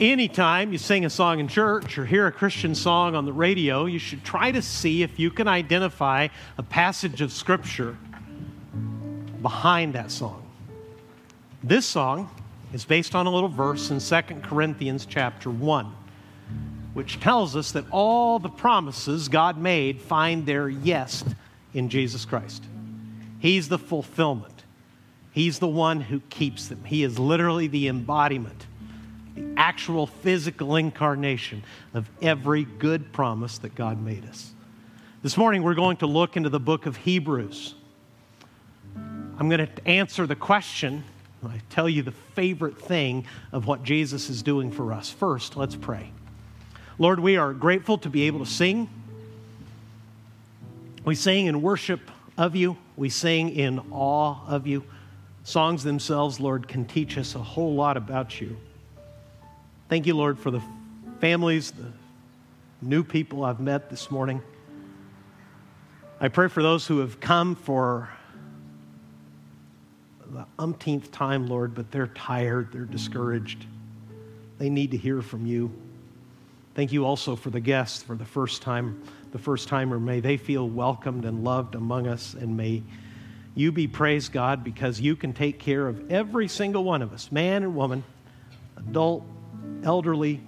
Anytime you sing a song in church or hear a Christian song on the radio, you should try to see if you can identify a passage of Scripture behind that song. This song is based on a little verse in 2 Corinthians chapter 1, which tells us that all the promises God made find their yes in Jesus Christ. He's the fulfillment, He's the one who keeps them. He is literally the embodiment the actual physical incarnation of every good promise that God made us. This morning, we're going to look into the book of Hebrews. I'm going to answer the question. I tell you the favorite thing of what Jesus is doing for us. First, let's pray. Lord, we are grateful to be able to sing. We sing in worship of you, we sing in awe of you. Songs themselves, Lord, can teach us a whole lot about you. Thank you, Lord, for the families, the new people I've met this morning. I pray for those who have come for the umpteenth time, Lord, but they're tired, they're discouraged. They need to hear from you. Thank you also for the guests for the first time, the first timer. May they feel welcomed and loved among us, and may you be praised, God, because you can take care of every single one of us, man and woman, adult, elderly,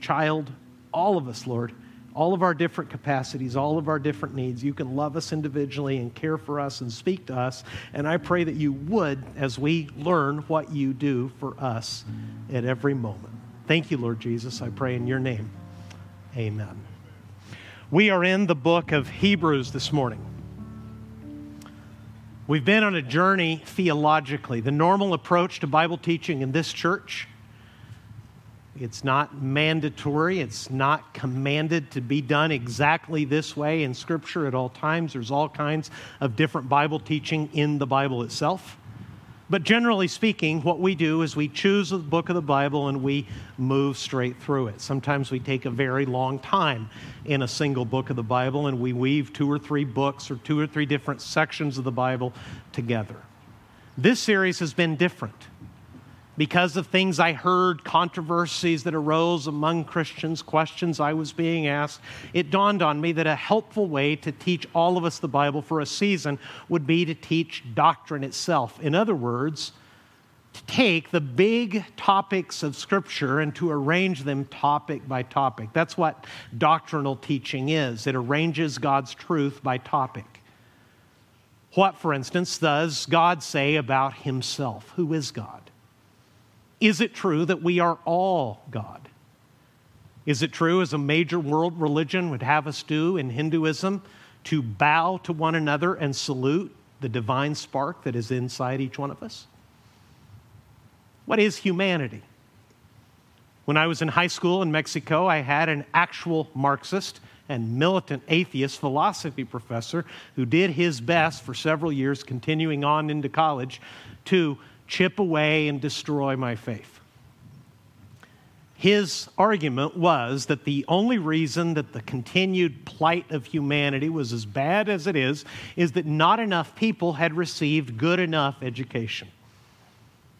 child, all of us, Lord, all of our different capacities, all of our different needs. You can love us individually and care for us and speak to us. And I pray that you would as we learn what you do for us at every moment. Thank you, Lord Jesus. I pray in your name. Amen. We are in the book of Hebrews this morning. We've been on a journey theologically. The normal approach to Bible teaching in this church it's not mandatory. It's not commanded to be done exactly this way in Scripture at all times. There's all kinds of different Bible teaching in the Bible itself. But generally speaking, what we do is we choose a book of the Bible and we move straight through it. Sometimes we take a very long time in a single book of the Bible and we weave two or three books or two or three different sections of the Bible together. This series has been different because of things I heard, controversies that arose among Christians, questions I was being asked, it dawned on me that a helpful way to teach all of us the Bible for a season would be to teach doctrine itself. In other words, to take the big topics of Scripture and to arrange them topic by topic. That's what doctrinal teaching is it arranges God's truth by topic. What, for instance, does God say about Himself? Who is God? Is it true that we are all God? Is it true, as a major world religion would have us do in Hinduism, to bow to one another and salute the divine spark that is inside each one of us? What is humanity? When I was in high school in Mexico, I had an actual Marxist and militant atheist philosophy professor who did his best for several years, continuing on into college, to chip away and destroy my faith. His argument was that the only reason that the continued plight of humanity was as bad as it is is that not enough people had received good enough education.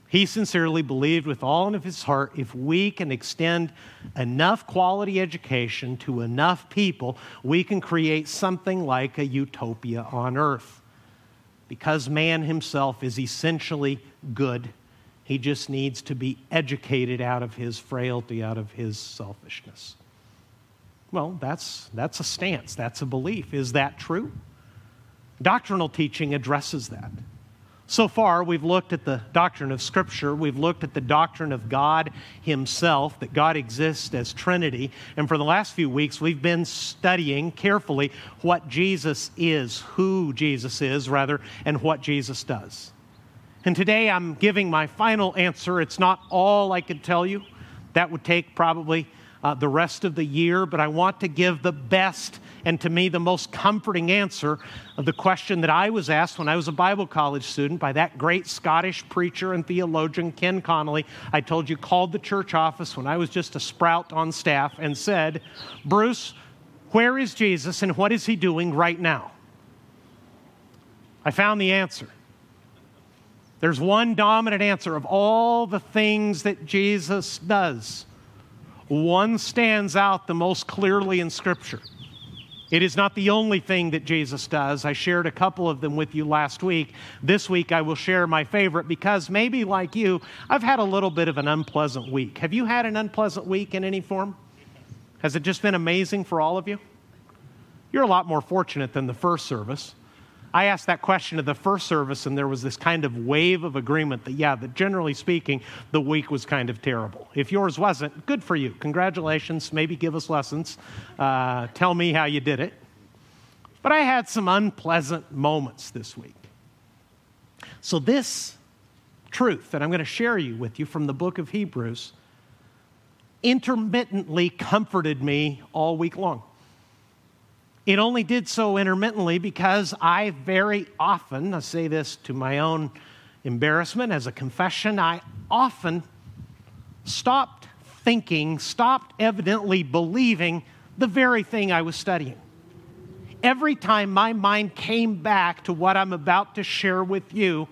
He sincerely believed with all of his heart if we can extend enough quality education to enough people, we can create something like a utopia on earth because man himself is essentially good. He just needs to be educated out of his frailty, out of his selfishness. Well, that's, that's a stance, that's a belief. Is that true? Doctrinal teaching addresses that. So far, we've looked at the doctrine of Scripture. We've looked at the doctrine of God Himself, that God exists as Trinity. And for the last few weeks, we've been studying carefully what Jesus is, who Jesus is, rather, and what Jesus does. And today I'm giving my final answer. It's not all I could tell you, that would take probably uh, the rest of the year, but I want to give the best and to me the most comforting answer of the question that I was asked when I was a Bible college student by that great Scottish preacher and theologian, Ken Connolly. I told you, called the church office when I was just a sprout on staff and said, Bruce, where is Jesus and what is he doing right now? I found the answer. There's one dominant answer of all the things that Jesus does. one stands out the most clearly in Scripture. It is not the only thing that Jesus does. I shared a couple of them with you last week. This week I will share my favorite because maybe like you, I've had a little bit of an unpleasant week. Have you had an unpleasant week in any form? Has it just been amazing for all of you? You're a lot more fortunate than the first service. I asked that question at the first service, and there was this kind of wave of agreement that, yeah, that generally speaking, the week was kind of terrible. If yours wasn't, good for you. Congratulations. Maybe give us lessons. Uh, tell me how you did it. But I had some unpleasant moments this week. So, this truth that I'm going to share you with you from the book of Hebrews intermittently comforted me all week long. It only did so intermittently because I very often, I say this to my own embarrassment as a confession, I often stopped thinking, stopped evidently believing the very thing I was studying. Every time my mind came back to what I'm about to share with you,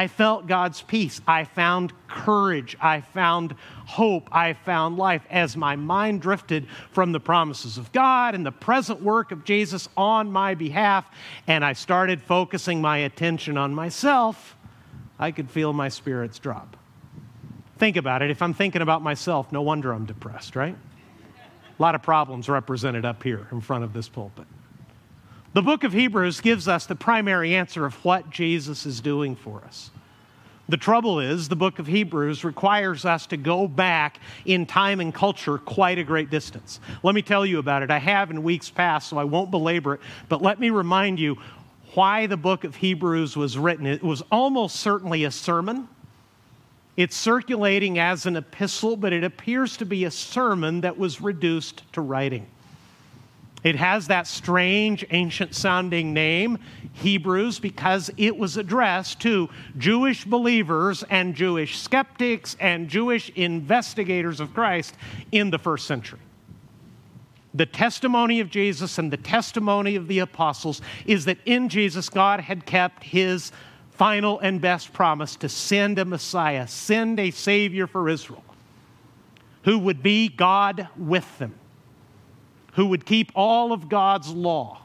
I felt God's peace. I found courage. I found hope. I found life as my mind drifted from the promises of God and the present work of Jesus on my behalf, and I started focusing my attention on myself. I could feel my spirits drop. Think about it. If I'm thinking about myself, no wonder I'm depressed, right? A lot of problems represented up here in front of this pulpit. The book of Hebrews gives us the primary answer of what Jesus is doing for us. The trouble is, the book of Hebrews requires us to go back in time and culture quite a great distance. Let me tell you about it. I have in weeks past, so I won't belabor it, but let me remind you why the book of Hebrews was written. It was almost certainly a sermon. It's circulating as an epistle, but it appears to be a sermon that was reduced to writing. It has that strange, ancient sounding name, Hebrews, because it was addressed to Jewish believers and Jewish skeptics and Jewish investigators of Christ in the first century. The testimony of Jesus and the testimony of the apostles is that in Jesus, God had kept his final and best promise to send a Messiah, send a Savior for Israel, who would be God with them who would keep all of God's law,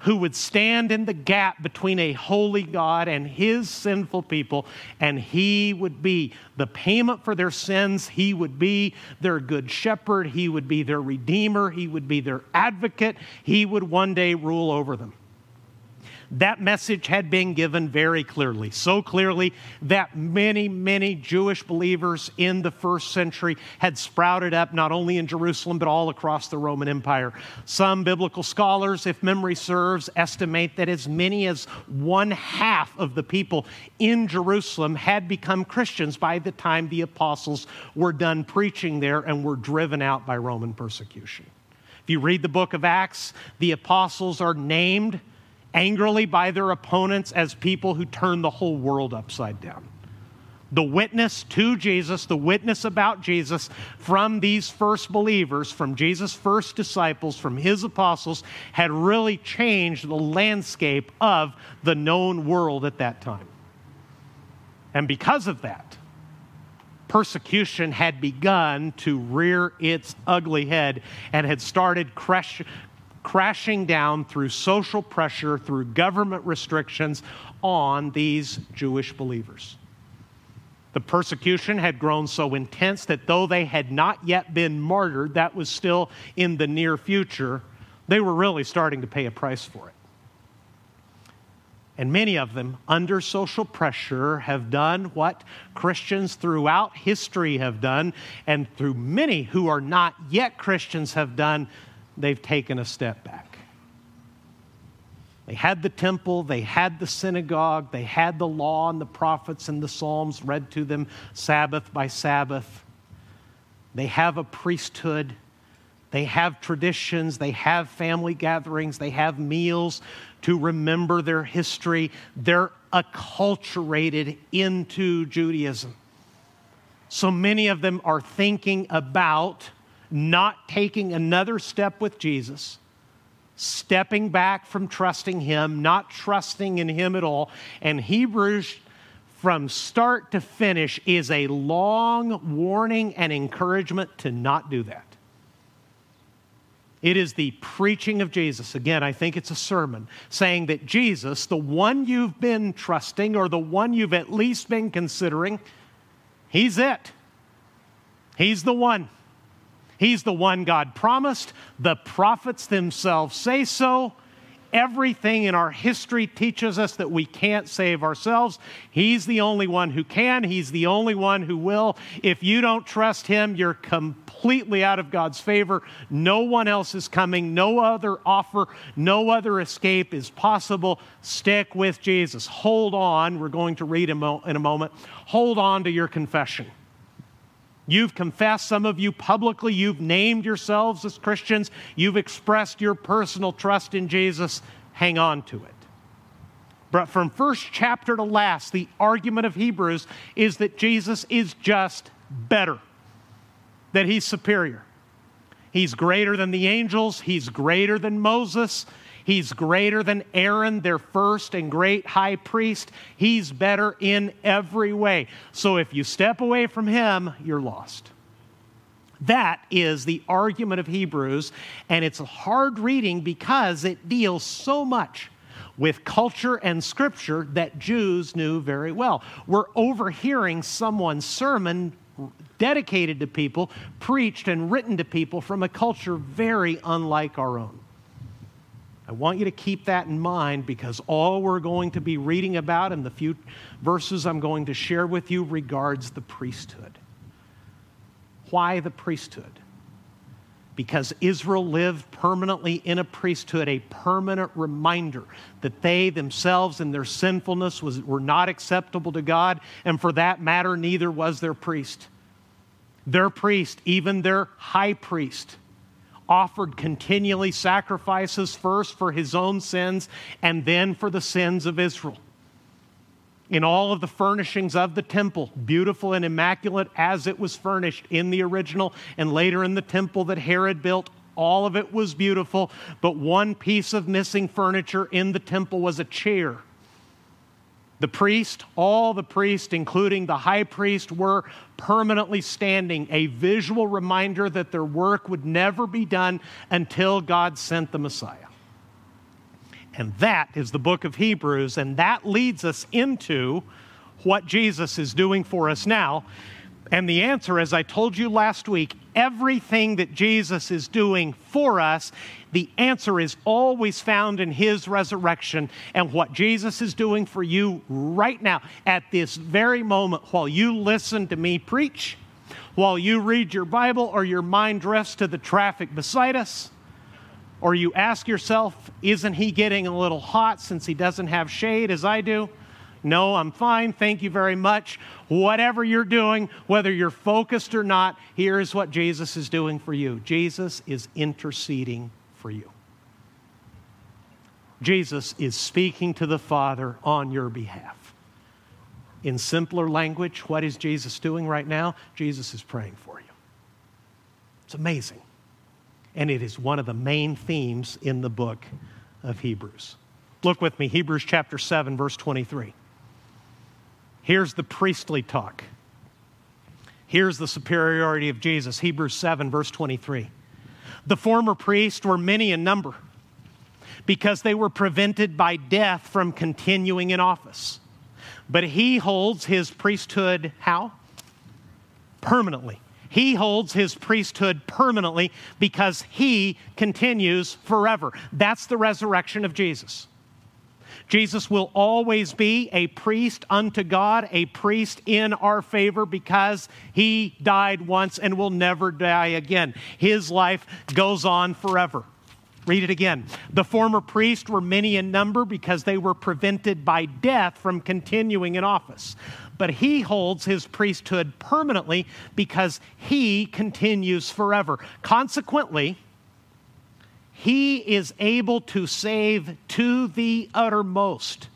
who would stand in the gap between a holy God and his sinful people, and he would be the payment for their sins. He would be their good shepherd. He would be their redeemer. He would be their advocate. He would one day rule over them that message had been given very clearly, so clearly that many, many Jewish believers in the first century had sprouted up not only in Jerusalem but all across the Roman Empire. Some biblical scholars, if memory serves, estimate that as many as one half of the people in Jerusalem had become Christians by the time the apostles were done preaching there and were driven out by Roman persecution. If you read the book of Acts, the apostles are named angrily by their opponents as people who turn the whole world upside down. The witness to Jesus, the witness about Jesus from these first believers, from Jesus' first disciples, from his apostles, had really changed the landscape of the known world at that time. And because of that, persecution had begun to rear its ugly head and had started crush, crashing down through social pressure, through government restrictions on these Jewish believers. The persecution had grown so intense that though they had not yet been martyred, that was still in the near future, they were really starting to pay a price for it. And many of them, under social pressure, have done what Christians throughout history have done, and through many who are not yet Christians have done they've taken a step back. They had the temple, they had the synagogue, they had the law and the prophets and the Psalms read to them Sabbath by Sabbath. They have a priesthood, they have traditions, they have family gatherings, they have meals to remember their history. They're acculturated into Judaism. So many of them are thinking about not taking another step with Jesus, stepping back from trusting Him, not trusting in Him at all. And Hebrews from start to finish is a long warning and encouragement to not do that. It is the preaching of Jesus. Again, I think it's a sermon saying that Jesus, the one you've been trusting or the one you've at least been considering, he's it. He's the one. He's the one God promised. The prophets themselves say so. Everything in our history teaches us that we can't save ourselves. He's the only one who can, He's the only one who will. If you don't trust Him, you're completely out of God's favor. No one else is coming, no other offer, no other escape is possible. Stick with Jesus. Hold on. We're going to read in a moment. Hold on to your confession. You've confessed, some of you publicly, you've named yourselves as Christians, you've expressed your personal trust in Jesus. Hang on to it. But from first chapter to last, the argument of Hebrews is that Jesus is just better, that he's superior. He's greater than the angels, he's greater than Moses, He's greater than Aaron, their first and great high priest. He's better in every way. So if you step away from him, you're lost. That is the argument of Hebrews, and it's hard reading because it deals so much with culture and scripture that Jews knew very well. We're overhearing someone's sermon dedicated to people, preached and written to people from a culture very unlike our own. I want you to keep that in mind because all we're going to be reading about in the few verses I'm going to share with you regards the priesthood. Why the priesthood? Because Israel lived permanently in a priesthood, a permanent reminder that they themselves and their sinfulness was, were not acceptable to God, and for that matter, neither was their priest. Their priest, even their high priest, offered continually sacrifices first for his own sins and then for the sins of Israel. In all of the furnishings of the temple, beautiful and immaculate as it was furnished in the original and later in the temple that Herod built, all of it was beautiful, but one piece of missing furniture in the temple was a chair. The priest, all the priests, including the high priest, were permanently standing, a visual reminder that their work would never be done until God sent the Messiah. And that is the book of Hebrews, and that leads us into what Jesus is doing for us now. And the answer, as I told you last week, everything that Jesus is doing for us, the answer is always found in his resurrection. And what Jesus is doing for you right now, at this very moment, while you listen to me preach, while you read your Bible or your mind drifts to the traffic beside us, or you ask yourself, isn't he getting a little hot since he doesn't have shade as I do? No, I'm fine. Thank you very much. Whatever you're doing, whether you're focused or not, here's what Jesus is doing for you Jesus is interceding for you. Jesus is speaking to the Father on your behalf. In simpler language, what is Jesus doing right now? Jesus is praying for you. It's amazing. And it is one of the main themes in the book of Hebrews. Look with me, Hebrews chapter 7, verse 23. Here's the priestly talk. Here's the superiority of Jesus. Hebrews 7, verse 23. The former priests were many in number because they were prevented by death from continuing in office. But he holds his priesthood how? Permanently. He holds his priesthood permanently because he continues forever. That's the resurrection of Jesus. Jesus will always be a priest unto God, a priest in our favor because he died once and will never die again. His life goes on forever. Read it again. The former priests were many in number because they were prevented by death from continuing in office. But he holds his priesthood permanently because he continues forever. Consequently, he is able to save to the uttermost.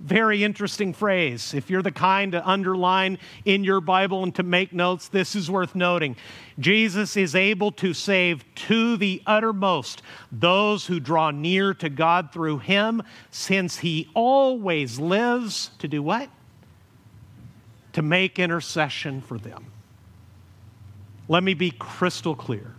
Very interesting phrase. If you're the kind to underline in your Bible and to make notes, this is worth noting. Jesus is able to save to the uttermost those who draw near to God through him, since he always lives to do what? to make intercession for them. Let me be crystal clear.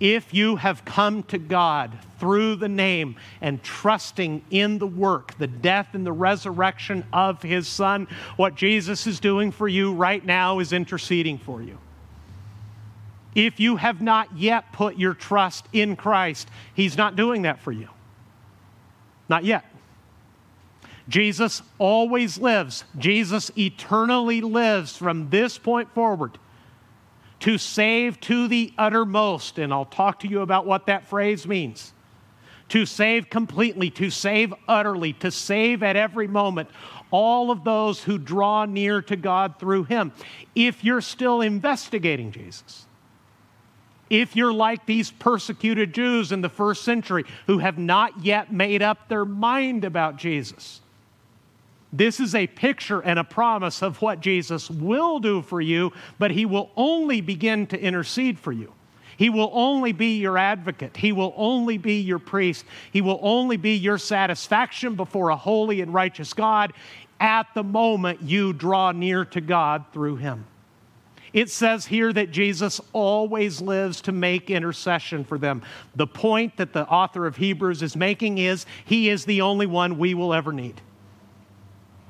If you have come to God through the name and trusting in the work, the death and the resurrection of His Son, what Jesus is doing for you right now is interceding for you. If you have not yet put your trust in Christ, He's not doing that for you. Not yet. Jesus always lives. Jesus eternally lives from this point forward to save to the uttermost. And I'll talk to you about what that phrase means. To save completely, to save utterly, to save at every moment all of those who draw near to God through Him. If you're still investigating Jesus, if you're like these persecuted Jews in the first century who have not yet made up their mind about Jesus, this is a picture and a promise of what Jesus will do for you, but he will only begin to intercede for you. He will only be your advocate. He will only be your priest. He will only be your satisfaction before a holy and righteous God at the moment you draw near to God through him. It says here that Jesus always lives to make intercession for them. The point that the author of Hebrews is making is he is the only one we will ever need.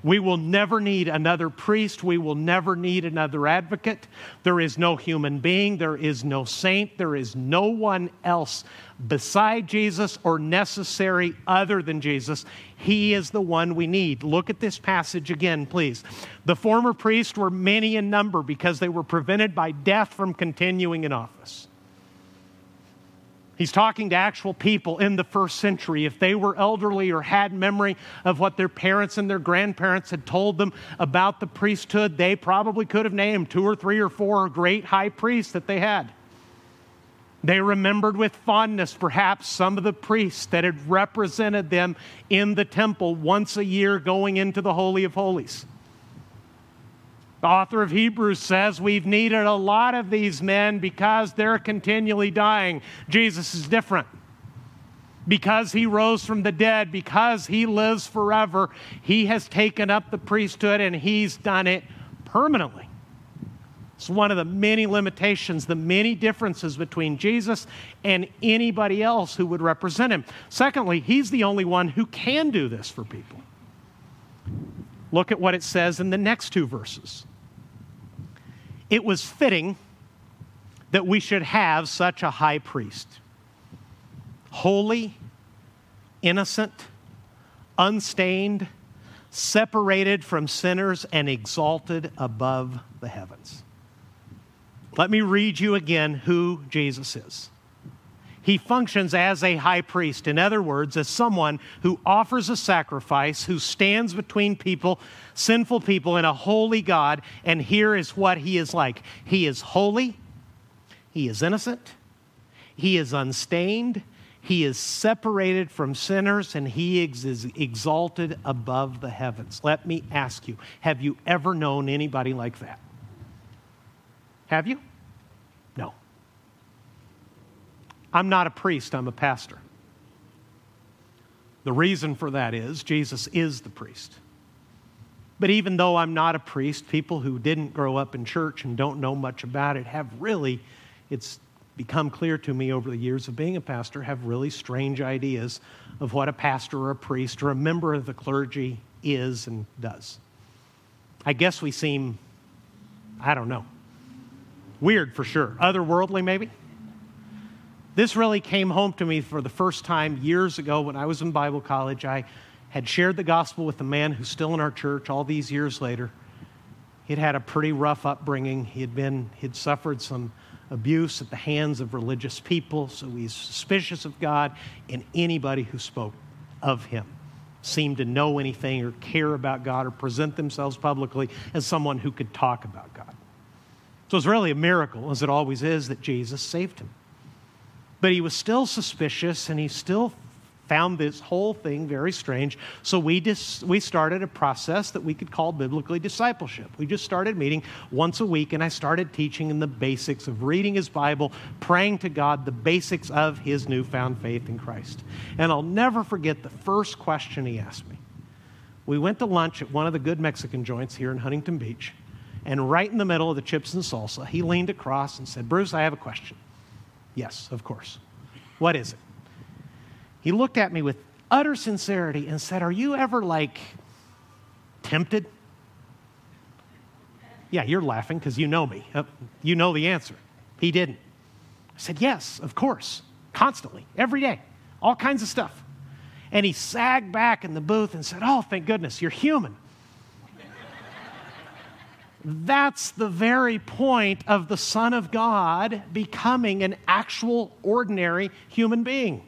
We will never need another priest. We will never need another advocate. There is no human being. There is no saint. There is no one else beside Jesus or necessary other than Jesus. He is the one we need. Look at this passage again, please. The former priests were many in number because they were prevented by death from continuing in office. He's talking to actual people in the first century. If they were elderly or had memory of what their parents and their grandparents had told them about the priesthood, they probably could have named two or three or four great high priests that they had. They remembered with fondness, perhaps, some of the priests that had represented them in the temple once a year going into the Holy of Holies. The author of Hebrews says we've needed a lot of these men because they're continually dying. Jesus is different. Because he rose from the dead, because he lives forever, he has taken up the priesthood and he's done it permanently. It's one of the many limitations, the many differences between Jesus and anybody else who would represent him. Secondly, he's the only one who can do this for people. Look at what it says in the next two verses. It was fitting that we should have such a high priest holy, innocent, unstained, separated from sinners, and exalted above the heavens. Let me read you again who Jesus is he functions as a high priest. In other words, as someone who offers a sacrifice, who stands between people, sinful people, and a holy God. And here is what he is like He is holy, he is innocent, he is unstained, he is separated from sinners, and he is exalted above the heavens. Let me ask you have you ever known anybody like that? Have you? No. I'm not a priest, I'm a pastor. The reason for that is Jesus is the priest. But even though I'm not a priest, people who didn't grow up in church and don't know much about it have really, it's become clear to me over the years of being a pastor, have really strange ideas of what a pastor or a priest or a member of the clergy is and does. I guess we seem, I don't know, weird for sure. Otherworldly, maybe? This really came home to me for the first time years ago when I was in Bible college. I had shared the gospel with a man who's still in our church all these years later. He'd had a pretty rough upbringing. He had been, he'd suffered some abuse at the hands of religious people, so he's suspicious of God and anybody who spoke of him seemed to know anything or care about God or present themselves publicly as someone who could talk about God. So it's really a miracle, as it always is, that Jesus saved him. But he was still suspicious and he still found this whole thing very strange. So we, dis- we started a process that we could call biblically discipleship. We just started meeting once a week, and I started teaching him the basics of reading his Bible, praying to God, the basics of his newfound faith in Christ. And I'll never forget the first question he asked me. We went to lunch at one of the good Mexican joints here in Huntington Beach. And right in the middle of the chips and salsa, he leaned across and said, Bruce, I have a question. Yes, of course. What is it? He looked at me with utter sincerity and said, Are you ever like tempted? Yeah, you're laughing because you know me. Uh, you know the answer. He didn't. I said, Yes, of course. Constantly, every day, all kinds of stuff. And he sagged back in the booth and said, Oh, thank goodness, you're human. That's the very point of the Son of God becoming an actual, ordinary human being.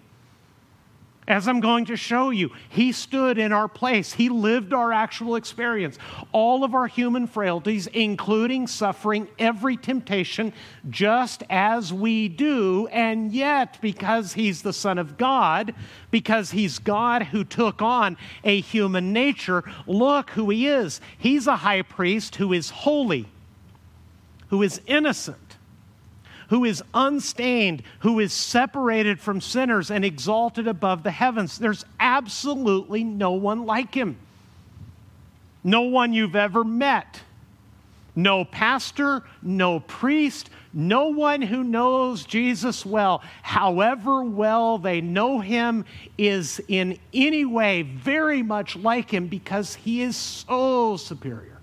As I'm going to show you, He stood in our place. He lived our actual experience. All of our human frailties, including suffering every temptation, just as we do. And yet, because He's the Son of God, because He's God who took on a human nature, look who He is. He's a high priest who is holy, who is innocent who is unstained, who is separated from sinners and exalted above the heavens. There's absolutely no one like him. No one you've ever met. No pastor, no priest, no one who knows Jesus well, however well they know him, is in any way very much like him because he is so superior.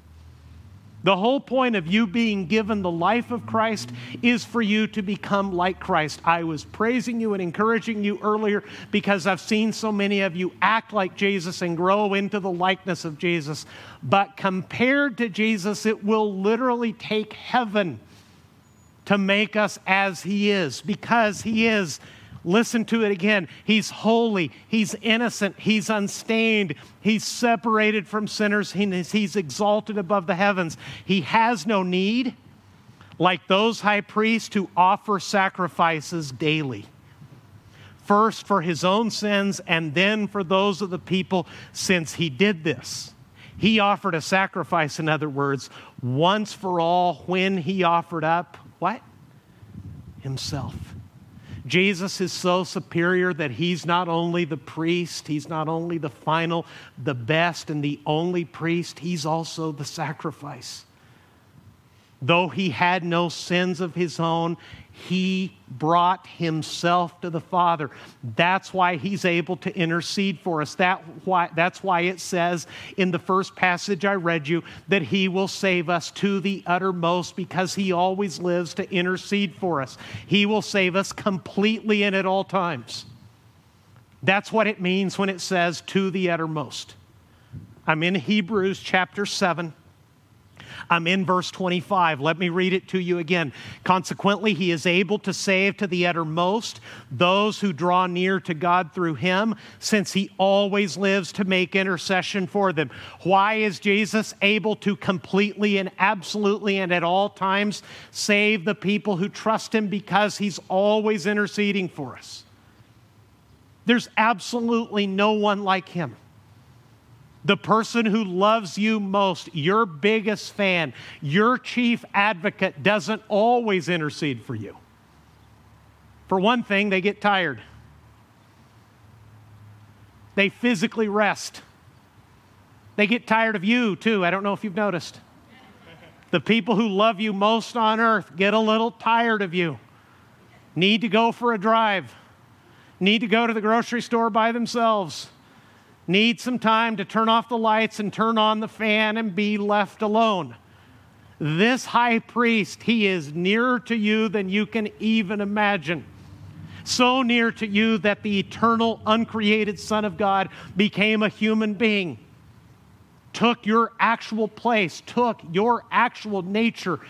The whole point of you being given the life of Christ is for you to become like Christ. I was praising you and encouraging you earlier because I've seen so many of you act like Jesus and grow into the likeness of Jesus. But compared to Jesus, it will literally take heaven to make us as He is because He is Listen to it again. He's holy, he's innocent, he's unstained, he's separated from sinners, he's exalted above the heavens. He has no need, like those high priests who offer sacrifices daily. First for his own sins, and then for those of the people, since he did this. He offered a sacrifice, in other words, once for all when he offered up what? Himself. Jesus is so superior that he's not only the priest, he's not only the final, the best, and the only priest, he's also the sacrifice. Though he had no sins of his own, he brought himself to the Father. That's why he's able to intercede for us. That why, that's why it says in the first passage I read you that he will save us to the uttermost because he always lives to intercede for us. He will save us completely and at all times. That's what it means when it says to the uttermost. I'm in Hebrews chapter 7 I'm in verse 25. Let me read it to you again. Consequently, he is able to save to the uttermost those who draw near to God through him, since he always lives to make intercession for them. Why is Jesus able to completely and absolutely and at all times save the people who trust him? Because he's always interceding for us. There's absolutely no one like him the person who loves you most, your biggest fan, your chief advocate, doesn't always intercede for you. For one thing, they get tired, they physically rest. They get tired of you, too. I don't know if you've noticed. The people who love you most on earth get a little tired of you, need to go for a drive, need to go to the grocery store by themselves need some time to turn off the lights and turn on the fan and be left alone. This high priest, he is nearer to you than you can even imagine. So near to you that the eternal, uncreated Son of God became a human being, took your actual place, took your actual nature,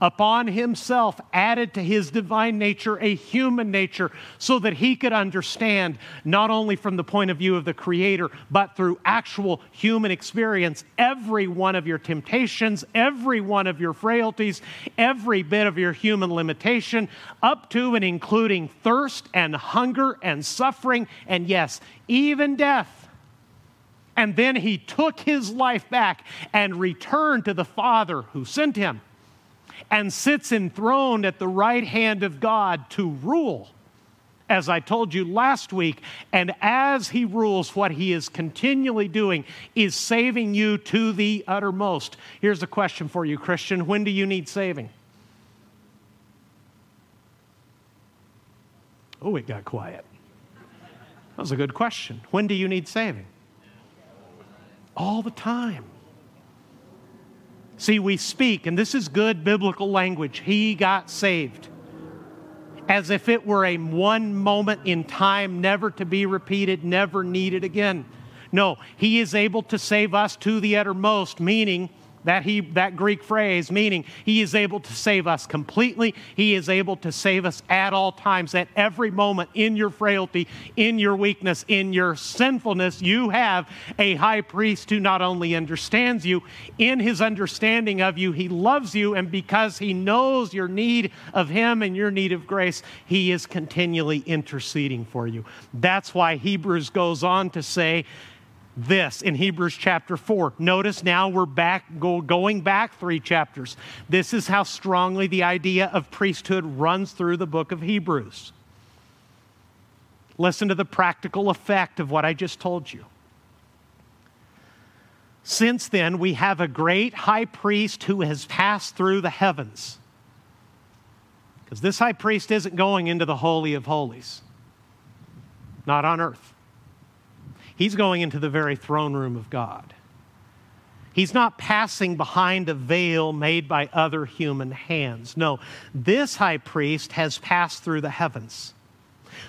upon himself, added to his divine nature a human nature, so that he could understand, not only from the point of view of the Creator, but through actual human experience, every one of your temptations, every one of your frailties, every bit of your human limitation, up to and including thirst and hunger and suffering, and yes, even death. And then he took his life back and returned to the Father who sent him and sits enthroned at the right hand of God to rule as I told you last week. And as he rules, what he is continually doing is saving you to the uttermost. Here's a question for you, Christian When do you need saving? Oh, it got quiet. That was a good question. When do you need saving? All the time. See, we speak, and this is good biblical language. He got saved as if it were a one moment in time, never to be repeated, never needed again. No, He is able to save us to the uttermost, meaning that, he, that Greek phrase, meaning He is able to save us completely. He is able to save us at all times, at every moment, in your frailty, in your weakness, in your sinfulness. You have a high priest who not only understands you, in His understanding of you, He loves you, and because He knows your need of Him and your need of grace, He is continually interceding for you. That's why Hebrews goes on to say, this in Hebrews chapter 4. Notice now we're back go, going back 3 chapters. This is how strongly the idea of priesthood runs through the book of Hebrews. Listen to the practical effect of what I just told you. Since then, we have a great high priest who has passed through the heavens. Because this high priest isn't going into the Holy of Holies, not on earth. He's going into the very throne room of God. He's not passing behind a veil made by other human hands. No, this high priest has passed through the heavens.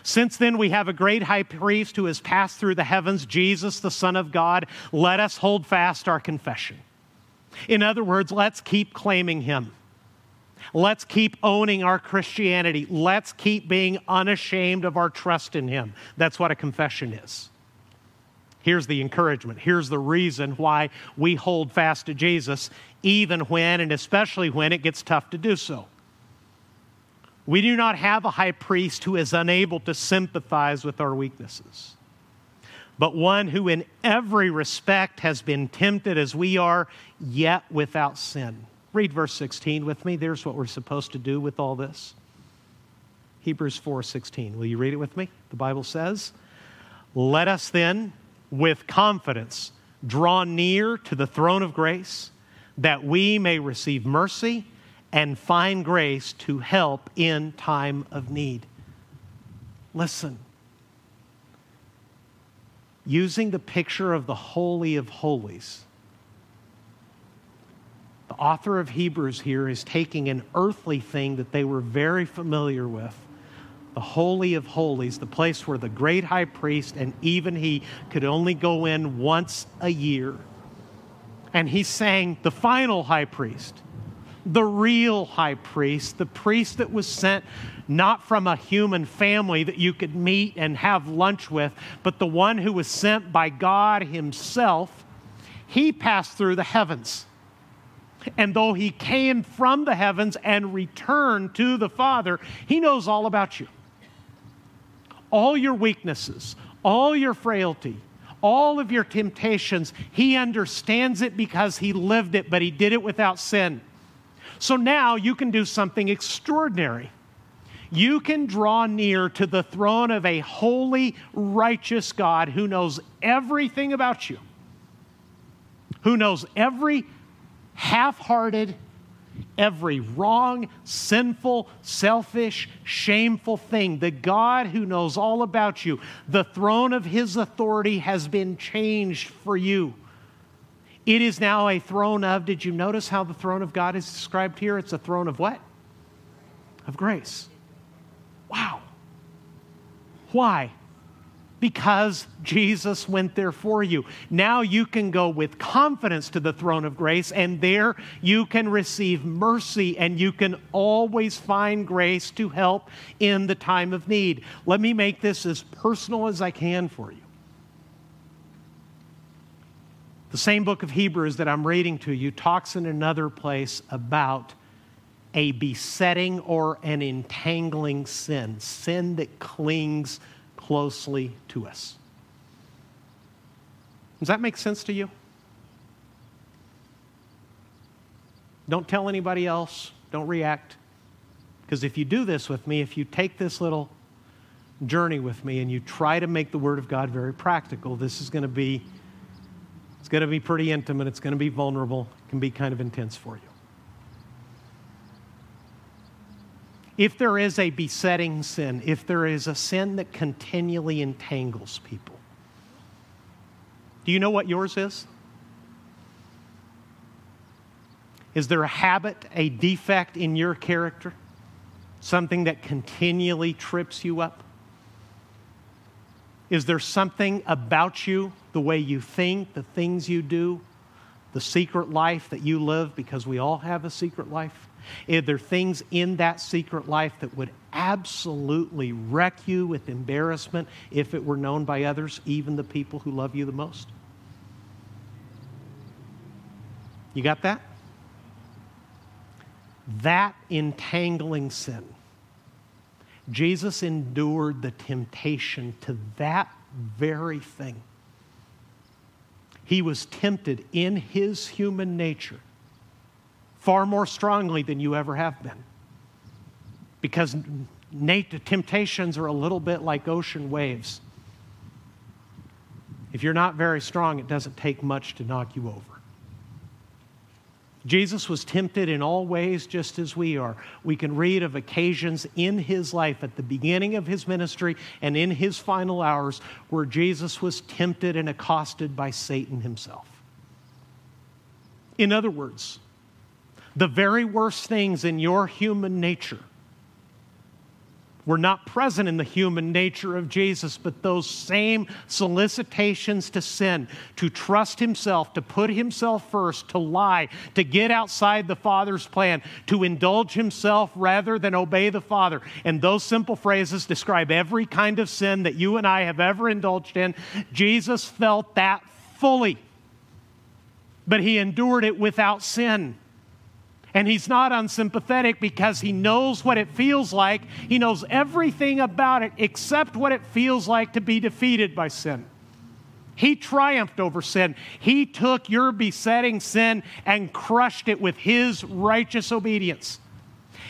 Since then, we have a great high priest who has passed through the heavens, Jesus, the Son of God. Let us hold fast our confession. In other words, let's keep claiming him. Let's keep owning our Christianity. Let's keep being unashamed of our trust in him. That's what a confession is. Here's the encouragement. Here's the reason why we hold fast to Jesus, even when and especially when it gets tough to do so. We do not have a high priest who is unable to sympathize with our weaknesses, but one who, in every respect, has been tempted as we are, yet without sin. Read verse 16 with me. There's what we're supposed to do with all this. Hebrews 4:16. Will you read it with me? The Bible says, "Let us then with confidence draw near to the throne of grace that we may receive mercy and find grace to help in time of need. Listen, using the picture of the Holy of Holies, the author of Hebrews here is taking an earthly thing that they were very familiar with the Holy of Holies, the place where the great high priest and even he could only go in once a year. And he's saying, the final high priest, the real high priest, the priest that was sent not from a human family that you could meet and have lunch with, but the one who was sent by God Himself, he passed through the heavens. And though he came from the heavens and returned to the Father, he knows all about you all your weaknesses, all your frailty, all of your temptations. He understands it because he lived it, but he did it without sin. So now you can do something extraordinary. You can draw near to the throne of a holy, righteous God who knows everything about you, who knows every half hearted, every wrong, sinful, selfish, shameful thing. The God who knows all about you, the throne of his authority has been changed for you. It is now a throne of, did you notice how the throne of God is described here? It's a throne of what? Of grace. Wow. Why? Because Jesus went there for you. Now you can go with confidence to the throne of grace, and there you can receive mercy, and you can always find grace to help in the time of need. Let me make this as personal as I can for you. The same book of Hebrews that I'm reading to you talks in another place about a besetting or an entangling sin, sin that clings closely to us. Does that make sense to you? Don't tell anybody else. Don't react. Because if you do this with me, if you take this little journey with me and you try to make the Word of God very practical, this is going to be it's going to be pretty intimate, it's going to be vulnerable, it can be kind of intense for you. If there is a besetting sin, if there is a sin that continually entangles people, do you know what yours is? Is there a habit, a defect in your character? Something that continually trips you up? Is there something about you, the way you think, the things you do, the secret life that you live, because we all have a secret life? Are there things in that secret life that would absolutely wreck you with embarrassment if it were known by others, even the people who love you the most? You got that? That entangling sin. Jesus endured the temptation to that very thing. He was tempted in his human nature far more strongly than you ever have been. Because temptations are a little bit like ocean waves. If you're not very strong, it doesn't take much to knock you over. Jesus was tempted in all ways just as we are. We can read of occasions in his life at the beginning of his ministry and in his final hours where Jesus was tempted and accosted by Satan himself. In other words, the very worst things in your human nature were not present in the human nature of Jesus, but those same solicitations to sin, to trust himself, to put himself first, to lie, to get outside the Father's plan, to indulge himself rather than obey the Father. And those simple phrases describe every kind of sin that you and I have ever indulged in. Jesus felt that fully, but he endured it without sin. And he's not unsympathetic because he knows what it feels like. He knows everything about it except what it feels like to be defeated by sin. He triumphed over sin. He took your besetting sin and crushed it with his righteous obedience.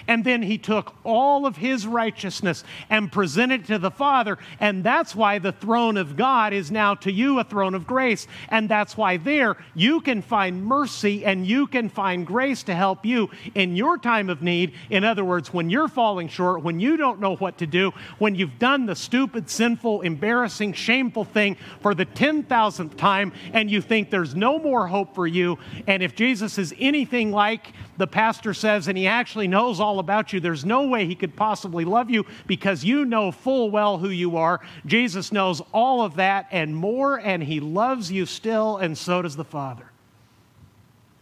And then he took all of his righteousness and presented it to the Father. And that's why the throne of God is now to you a throne of grace. And that's why there you can find mercy and you can find grace to help you in your time of need. In other words, when you're falling short, when you don't know what to do, when you've done the stupid, sinful, embarrassing, shameful thing for the 10,000th time and you think there's no more hope for you. And if Jesus is anything like the pastor says, and he actually knows all about you. There's no way he could possibly love you because you know full well who you are. Jesus knows all of that and more, and he loves you still, and so does the Father.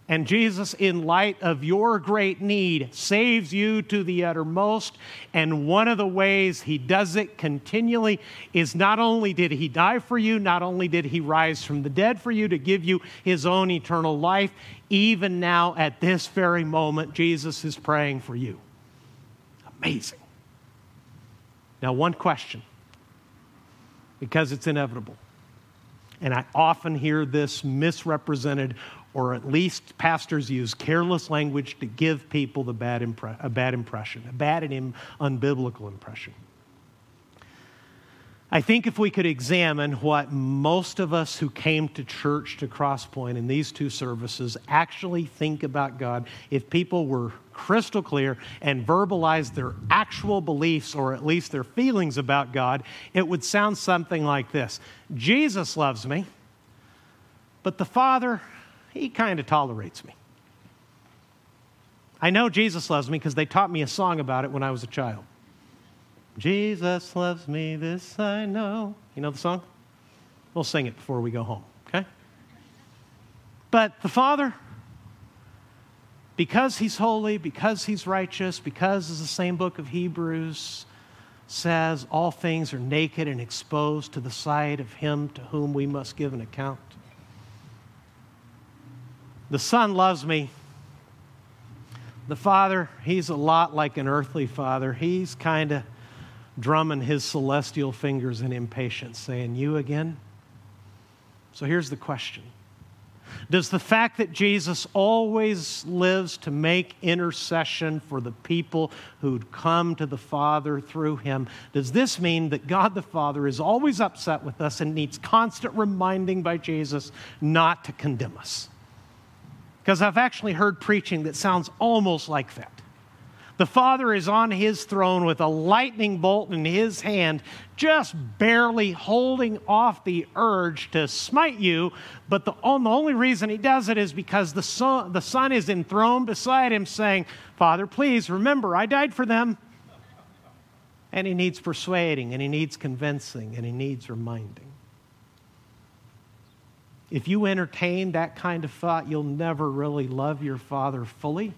And Jesus, in light of your great need, saves you to the uttermost. And one of the ways he does it continually is not only did he die for you, not only did he rise from the dead for you to give you his own eternal life, even now at this very moment, Jesus is praying for you. Amazing. Now, one question, because it's inevitable. And I often hear this misrepresented or at least pastors use careless language to give people the bad impre- a bad impression, a bad and unbiblical impression. I think if we could examine what most of us who came to church to Crosspoint in these two services actually think about God, if people were crystal clear and verbalized their actual beliefs or at least their feelings about God, it would sound something like this Jesus loves me, but the Father he kind of tolerates me. I know Jesus loves me because they taught me a song about it when I was a child. Jesus loves me, this I know. You know the song? We'll sing it before we go home, okay? But the Father, because He's holy, because He's righteous, because, as the same book of Hebrews says, all things are naked and exposed to the sight of Him to whom we must give an account. The Son loves me. The Father, He's a lot like an earthly father. He's kind of drumming his celestial fingers in impatience, saying, You again? So here's the question Does the fact that Jesus always lives to make intercession for the people who'd come to the Father through him, does this mean that God the Father is always upset with us and needs constant reminding by Jesus not to condemn us? Because I've actually heard preaching that sounds almost like that. The Father is on his throne with a lightning bolt in his hand, just barely holding off the urge to smite you. But the, only reason he does it is because the son, the son is enthroned beside him, saying, Father, please remember, I died for them. And he needs persuading, and he needs convincing, and he needs reminding. If you entertain that kind of thought, you'll never really love your Father fully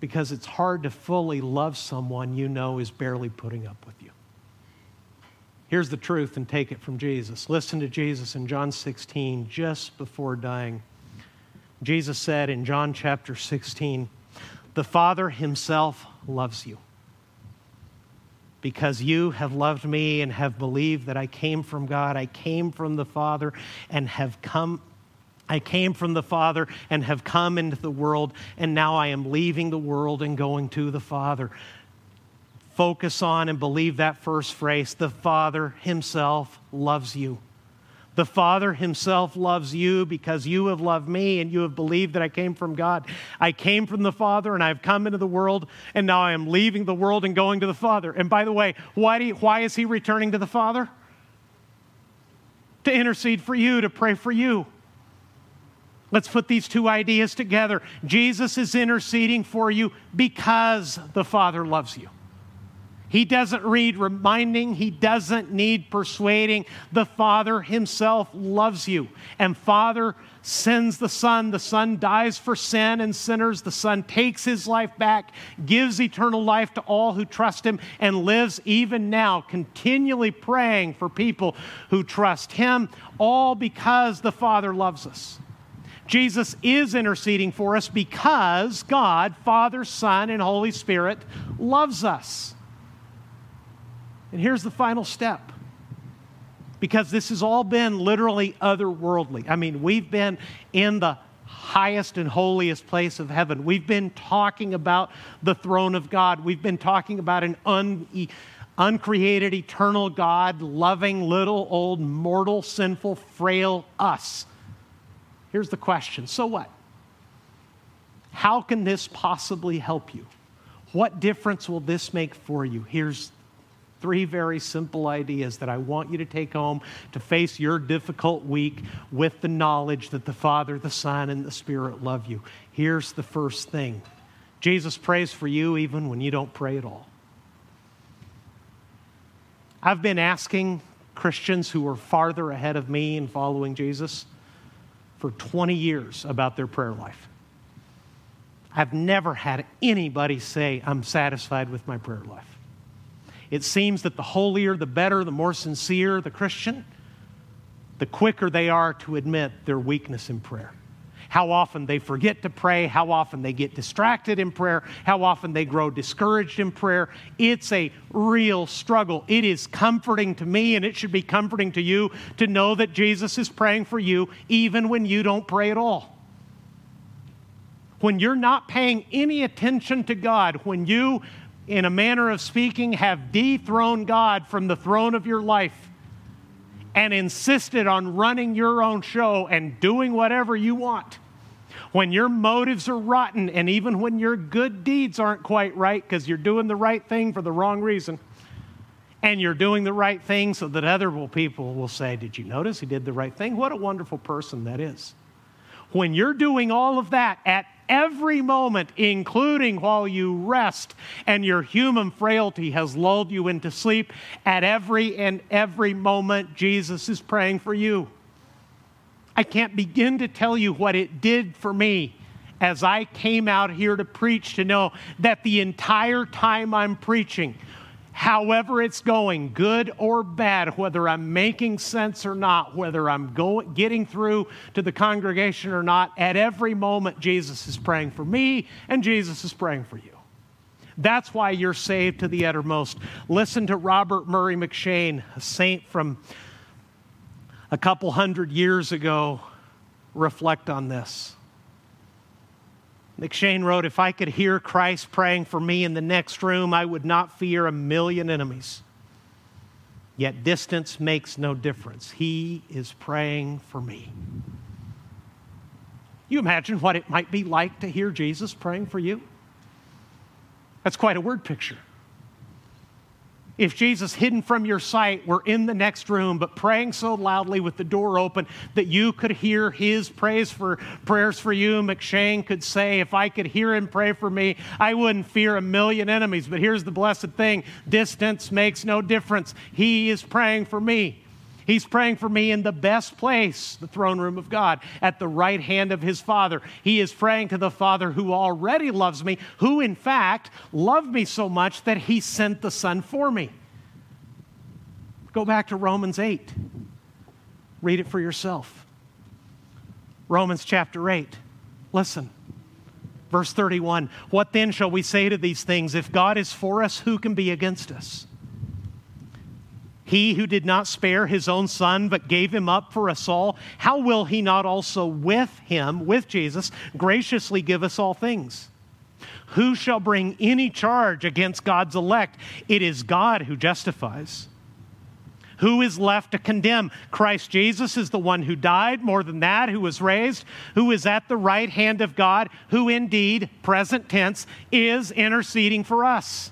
because it's hard to fully love someone you know is barely putting up with you. Here's the truth and take it from Jesus. Listen to Jesus in John 16, just before dying. Jesus said in John chapter 16, The Father Himself loves you because you have loved me and have believed that I came from God. I came from the Father and have come I came from the Father and have come into the world, and now I am leaving the world and going to the Father. Focus on and believe that first phrase the Father Himself loves you. The Father Himself loves you because you have loved me and you have believed that I came from God. I came from the Father and I've come into the world, and now I am leaving the world and going to the Father. And by the way, why, you, why is He returning to the Father? To intercede for you, to pray for you. Let's put these two ideas together. Jesus is interceding for you because the Father loves you. He doesn't need reminding, he doesn't need persuading. The Father himself loves you. And Father sends the Son. The Son dies for sin and sinners. The Son takes his life back, gives eternal life to all who trust him, and lives even now, continually praying for people who trust him, all because the Father loves us. Jesus is interceding for us because God, Father, Son, and Holy Spirit loves us. And here's the final step. Because this has all been literally otherworldly. I mean, we've been in the highest and holiest place of heaven. We've been talking about the throne of God. We've been talking about an un, uncreated, eternal God, loving little old mortal, sinful, frail us. Here's the question so what? How can this possibly help you? What difference will this make for you? Here's three very simple ideas that I want you to take home to face your difficult week with the knowledge that the Father, the Son, and the Spirit love you. Here's the first thing Jesus prays for you even when you don't pray at all. I've been asking Christians who are farther ahead of me in following Jesus for 20 years about their prayer life. I've never had anybody say, I'm satisfied with my prayer life. It seems that the holier, the better, the more sincere the Christian, the quicker they are to admit their weakness in prayer how often they forget to pray, how often they get distracted in prayer, how often they grow discouraged in prayer. It's a real struggle. It is comforting to me, and it should be comforting to you to know that Jesus is praying for you even when you don't pray at all. When you're not paying any attention to God, when you, in a manner of speaking, have dethroned God from the throne of your life, and insisted on running your own show and doing whatever you want. When your motives are rotten, and even when your good deeds aren't quite right because you're doing the right thing for the wrong reason, and you're doing the right thing so that other people will say, Did you notice he did the right thing? What a wonderful person that is. When you're doing all of that at every moment, including while you rest and your human frailty has lulled you into sleep, at every and every moment, Jesus is praying for you. I can't begin to tell you what it did for me as I came out here to preach to know that the entire time I'm preaching, however it's going, good or bad, whether I'm making sense or not, whether I'm going, getting through to the congregation or not, at every moment, Jesus is praying for me and Jesus is praying for you. That's why you're saved to the uttermost. Listen to Robert Murray McCheyne, a saint from a couple hundred years ago, reflect on this. McCheyne wrote, If I could hear Christ praying for me in the next room, I would not fear a million enemies. Yet distance makes no difference. He is praying for me. You imagine what it might be like to hear Jesus praying for you? That's quite a word picture if Jesus, hidden from your sight, were in the next room, but praying so loudly with the door open that you could hear his praise for prayers for you, McCheyne could say, If I could hear him pray for me, I wouldn't fear a million enemies. But here's the blessed thing distance makes no difference. He is praying for me. He's praying for me in the best place, the throne room of God, at the right hand of his Father. He is praying to the Father who already loves me, who in fact loved me so much that he sent the Son for me. Go back to Romans 8. Read it for yourself. Romans chapter 8. Listen. Verse 31 What then shall we say to these things? If God is for us, who can be against us? He who did not spare his own son, but gave him up for us all, how will he not also with him, with Jesus, graciously give us all things? Who shall bring any charge against God's elect? It is God who justifies. Who is left to condemn? Christ Jesus is the one who died, more than that, who was raised, who is at the right hand of God, who indeed, present tense, is interceding for us.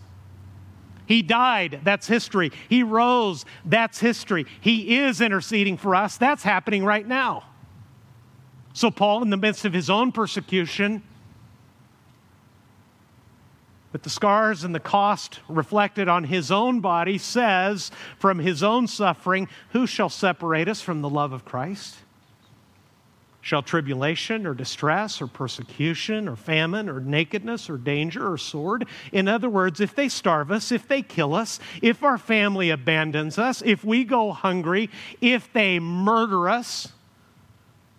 He died, that's history. He rose, that's history. He is interceding for us, that's happening right now. So, Paul, in the midst of his own persecution, with the scars and the cost reflected on his own body says, from his own suffering, who shall separate us from the love of Christ? Shall tribulation or distress or persecution or famine or nakedness or danger or sword? In other words, if they starve us, if they kill us, if our family abandons us, if we go hungry, if they murder us,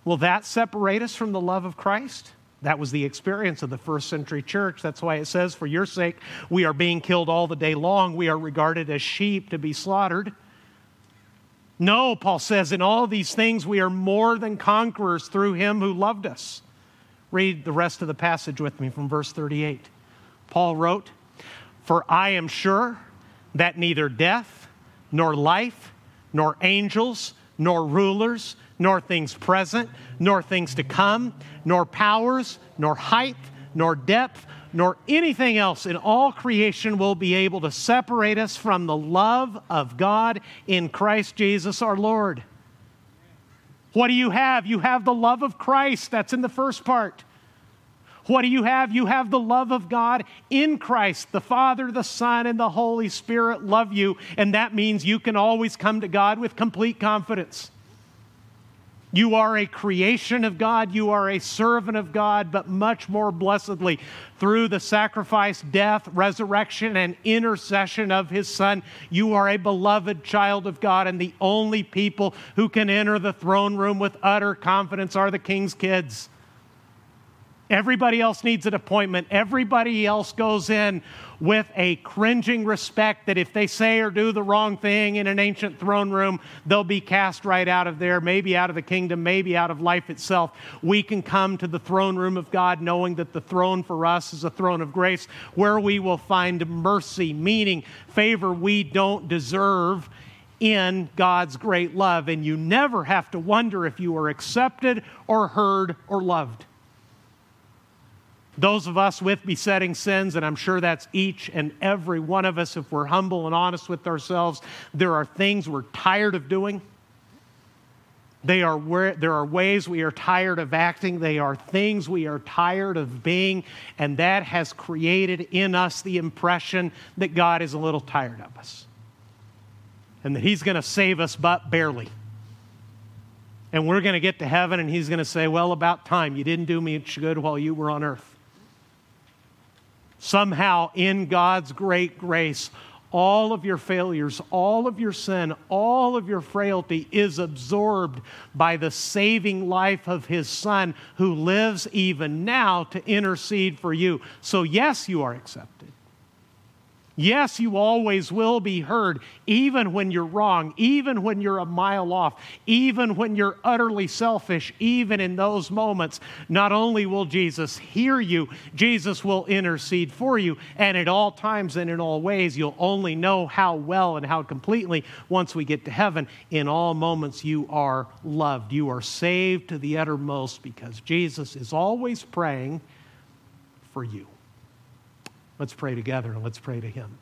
will that separate us from the love of Christ? That was the experience of the first century church. That's why it says, For your sake, we are being killed all the day long. We are regarded as sheep to be slaughtered. No, Paul says, in all these things we are more than conquerors through him who loved us. Read the rest of the passage with me from verse 38. Paul wrote, For I am sure that neither death, nor life, nor angels, nor rulers, nor things present, nor things to come, nor powers, nor height, nor depth, nor anything else in all creation will be able to separate us from the love of God in Christ Jesus our Lord. What do you have? You have the love of Christ. That's in the first part. What do you have? You have the love of God in Christ. The Father, the Son, and the Holy Spirit love you, and that means you can always come to God with complete confidence. You are a creation of God, you are a servant of God, but much more blessedly, through the sacrifice, death, resurrection, and intercession of His Son, you are a beloved child of God, and the only people who can enter the throne room with utter confidence are the king's kids. Everybody else needs an appointment. Everybody else goes in with a cringing respect that if they say or do the wrong thing in an ancient throne room, they'll be cast right out of there, maybe out of the kingdom, maybe out of life itself. We can come to the throne room of God knowing that the throne for us is a throne of grace where we will find mercy, meaning favor we don't deserve in God's great love. And you never have to wonder if you are accepted or heard or loved. Those of us with besetting sins, and I'm sure that's each and every one of us, if we're humble and honest with ourselves, there are things we're tired of doing. They are where, there are ways we are tired of acting. They are things we are tired of being. And that has created in us the impression that God is a little tired of us and that He's going to save us, but barely. And we're going to get to heaven and He's going to say, Well, about time. You didn't do me much good while you were on earth somehow in God's great grace, all of your failures, all of your sin, all of your frailty is absorbed by the saving life of His Son who lives even now to intercede for you. So, yes, you are accepted. Yes, you always will be heard, even when you're wrong, even when you're a mile off, even when you're utterly selfish, even in those moments. Not only will Jesus hear you, Jesus will intercede for you. And at all times and in all ways, you'll only know how well and how completely once we get to heaven. In all moments, you are loved. You are saved to the uttermost because Jesus is always praying for you. Let's pray together and let's pray to Him.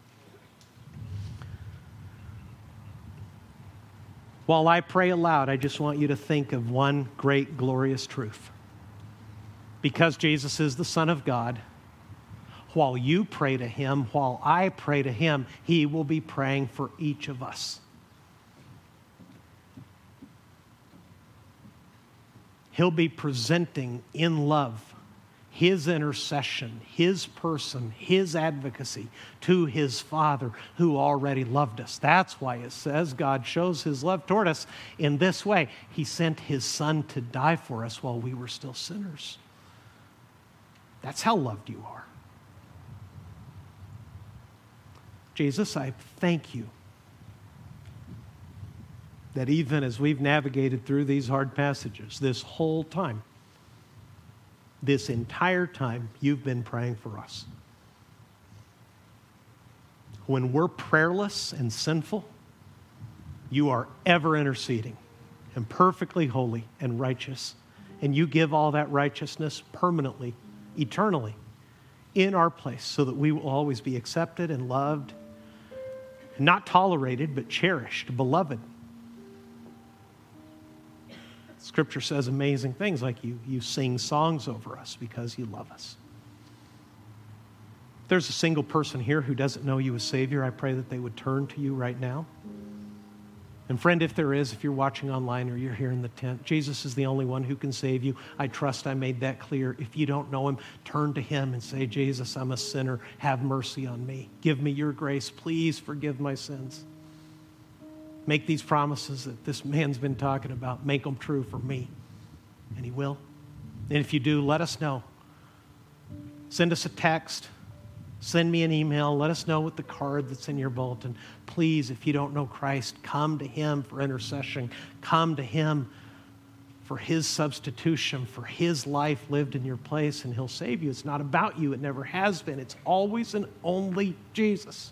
While I pray aloud, I just want you to think of one great, glorious truth. Because Jesus is the Son of God, while you pray to Him, while I pray to Him, He will be praying for each of us. He'll be presenting in love his intercession, his person, his advocacy to his Father who already loved us. That's why it says God shows his love toward us in this way He sent his Son to die for us while we were still sinners. That's how loved you are. Jesus, I thank you that even as we've navigated through these hard passages this whole time, this entire time you've been praying for us. When we're prayerless and sinful, you are ever interceding and perfectly holy and righteous. And you give all that righteousness permanently, eternally, in our place so that we will always be accepted and loved, not tolerated, but cherished, beloved. Scripture says amazing things like you, you sing songs over us because you love us. If there's a single person here who doesn't know you as Savior, I pray that they would turn to you right now. And, friend, if there is, if you're watching online or you're here in the tent, Jesus is the only one who can save you. I trust I made that clear. If you don't know him, turn to him and say, Jesus, I'm a sinner. Have mercy on me. Give me your grace. Please forgive my sins. Make these promises that this man's been talking about, make them true for me. And he will. And if you do, let us know. Send us a text. Send me an email. Let us know with the card that's in your bulletin. Please, if you don't know Christ, come to Him for intercession. Come to Him for His substitution, for His life lived in your place, and He'll save you. It's not about you, it never has been. It's always and only Jesus.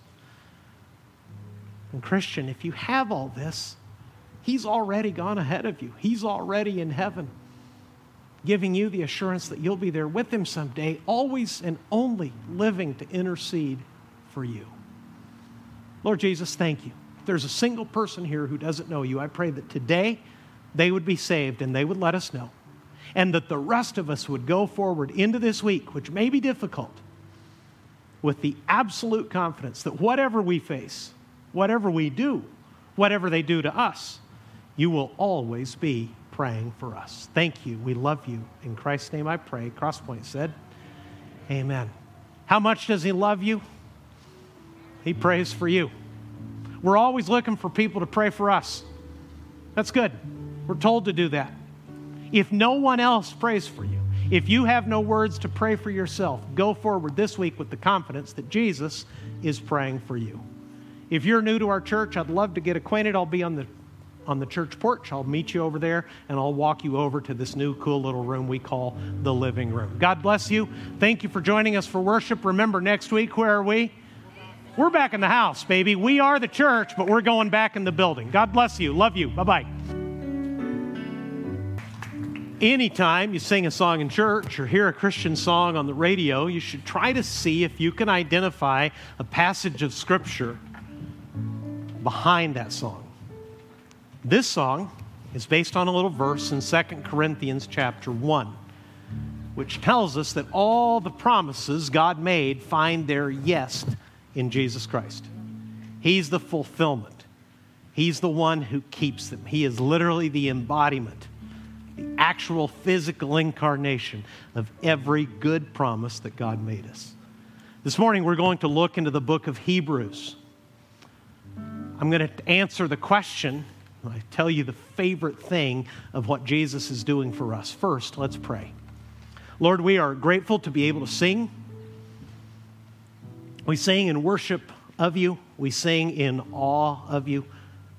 And, Christian, if you have all this, He's already gone ahead of you, He's already in heaven, giving you the assurance that you'll be there with Him someday, always and only living to intercede for you. Lord Jesus, thank you. If there's a single person here who doesn't know you, I pray that today they would be saved and they would let us know. And that the rest of us would go forward into this week, which may be difficult, with the absolute confidence that whatever we face, whatever we do, whatever they do to us, you will always be praying for us. Thank you. We love you. In Christ's name I pray. Crosspoint said, Amen. How much does He love you? He prays for you. We're always looking for people to pray for us. That's good. We're told to do that. If no one else prays for you, if you have no words to pray for yourself, go forward this week with the confidence that Jesus is praying for you. If you're new to our church, I'd love to get acquainted. I'll be on the on the church porch. I'll meet you over there and I'll walk you over to this new cool little room we call the living room. God bless you. Thank you for joining us for worship. Remember, next week, where are we? We're back in the house, baby. We are the church, but we're going back in the building. God bless you. Love you. Bye bye. Anytime you sing a song in church or hear a Christian song on the radio, you should try to see if you can identify a passage of Scripture behind that song. This song is based on a little verse in 2 Corinthians chapter 1, which tells us that all the promises God made find their yes in Jesus Christ. He's the fulfillment. He's the one who keeps them. He is literally the embodiment, the actual physical incarnation of every good promise that God made us. This morning, we're going to look into the book of Hebrews. I'm going to answer the question. I tell you the favorite thing of what Jesus is doing for us. First, let's pray. Lord, we are grateful to be able to sing. We sing in worship of you. We sing in awe of you.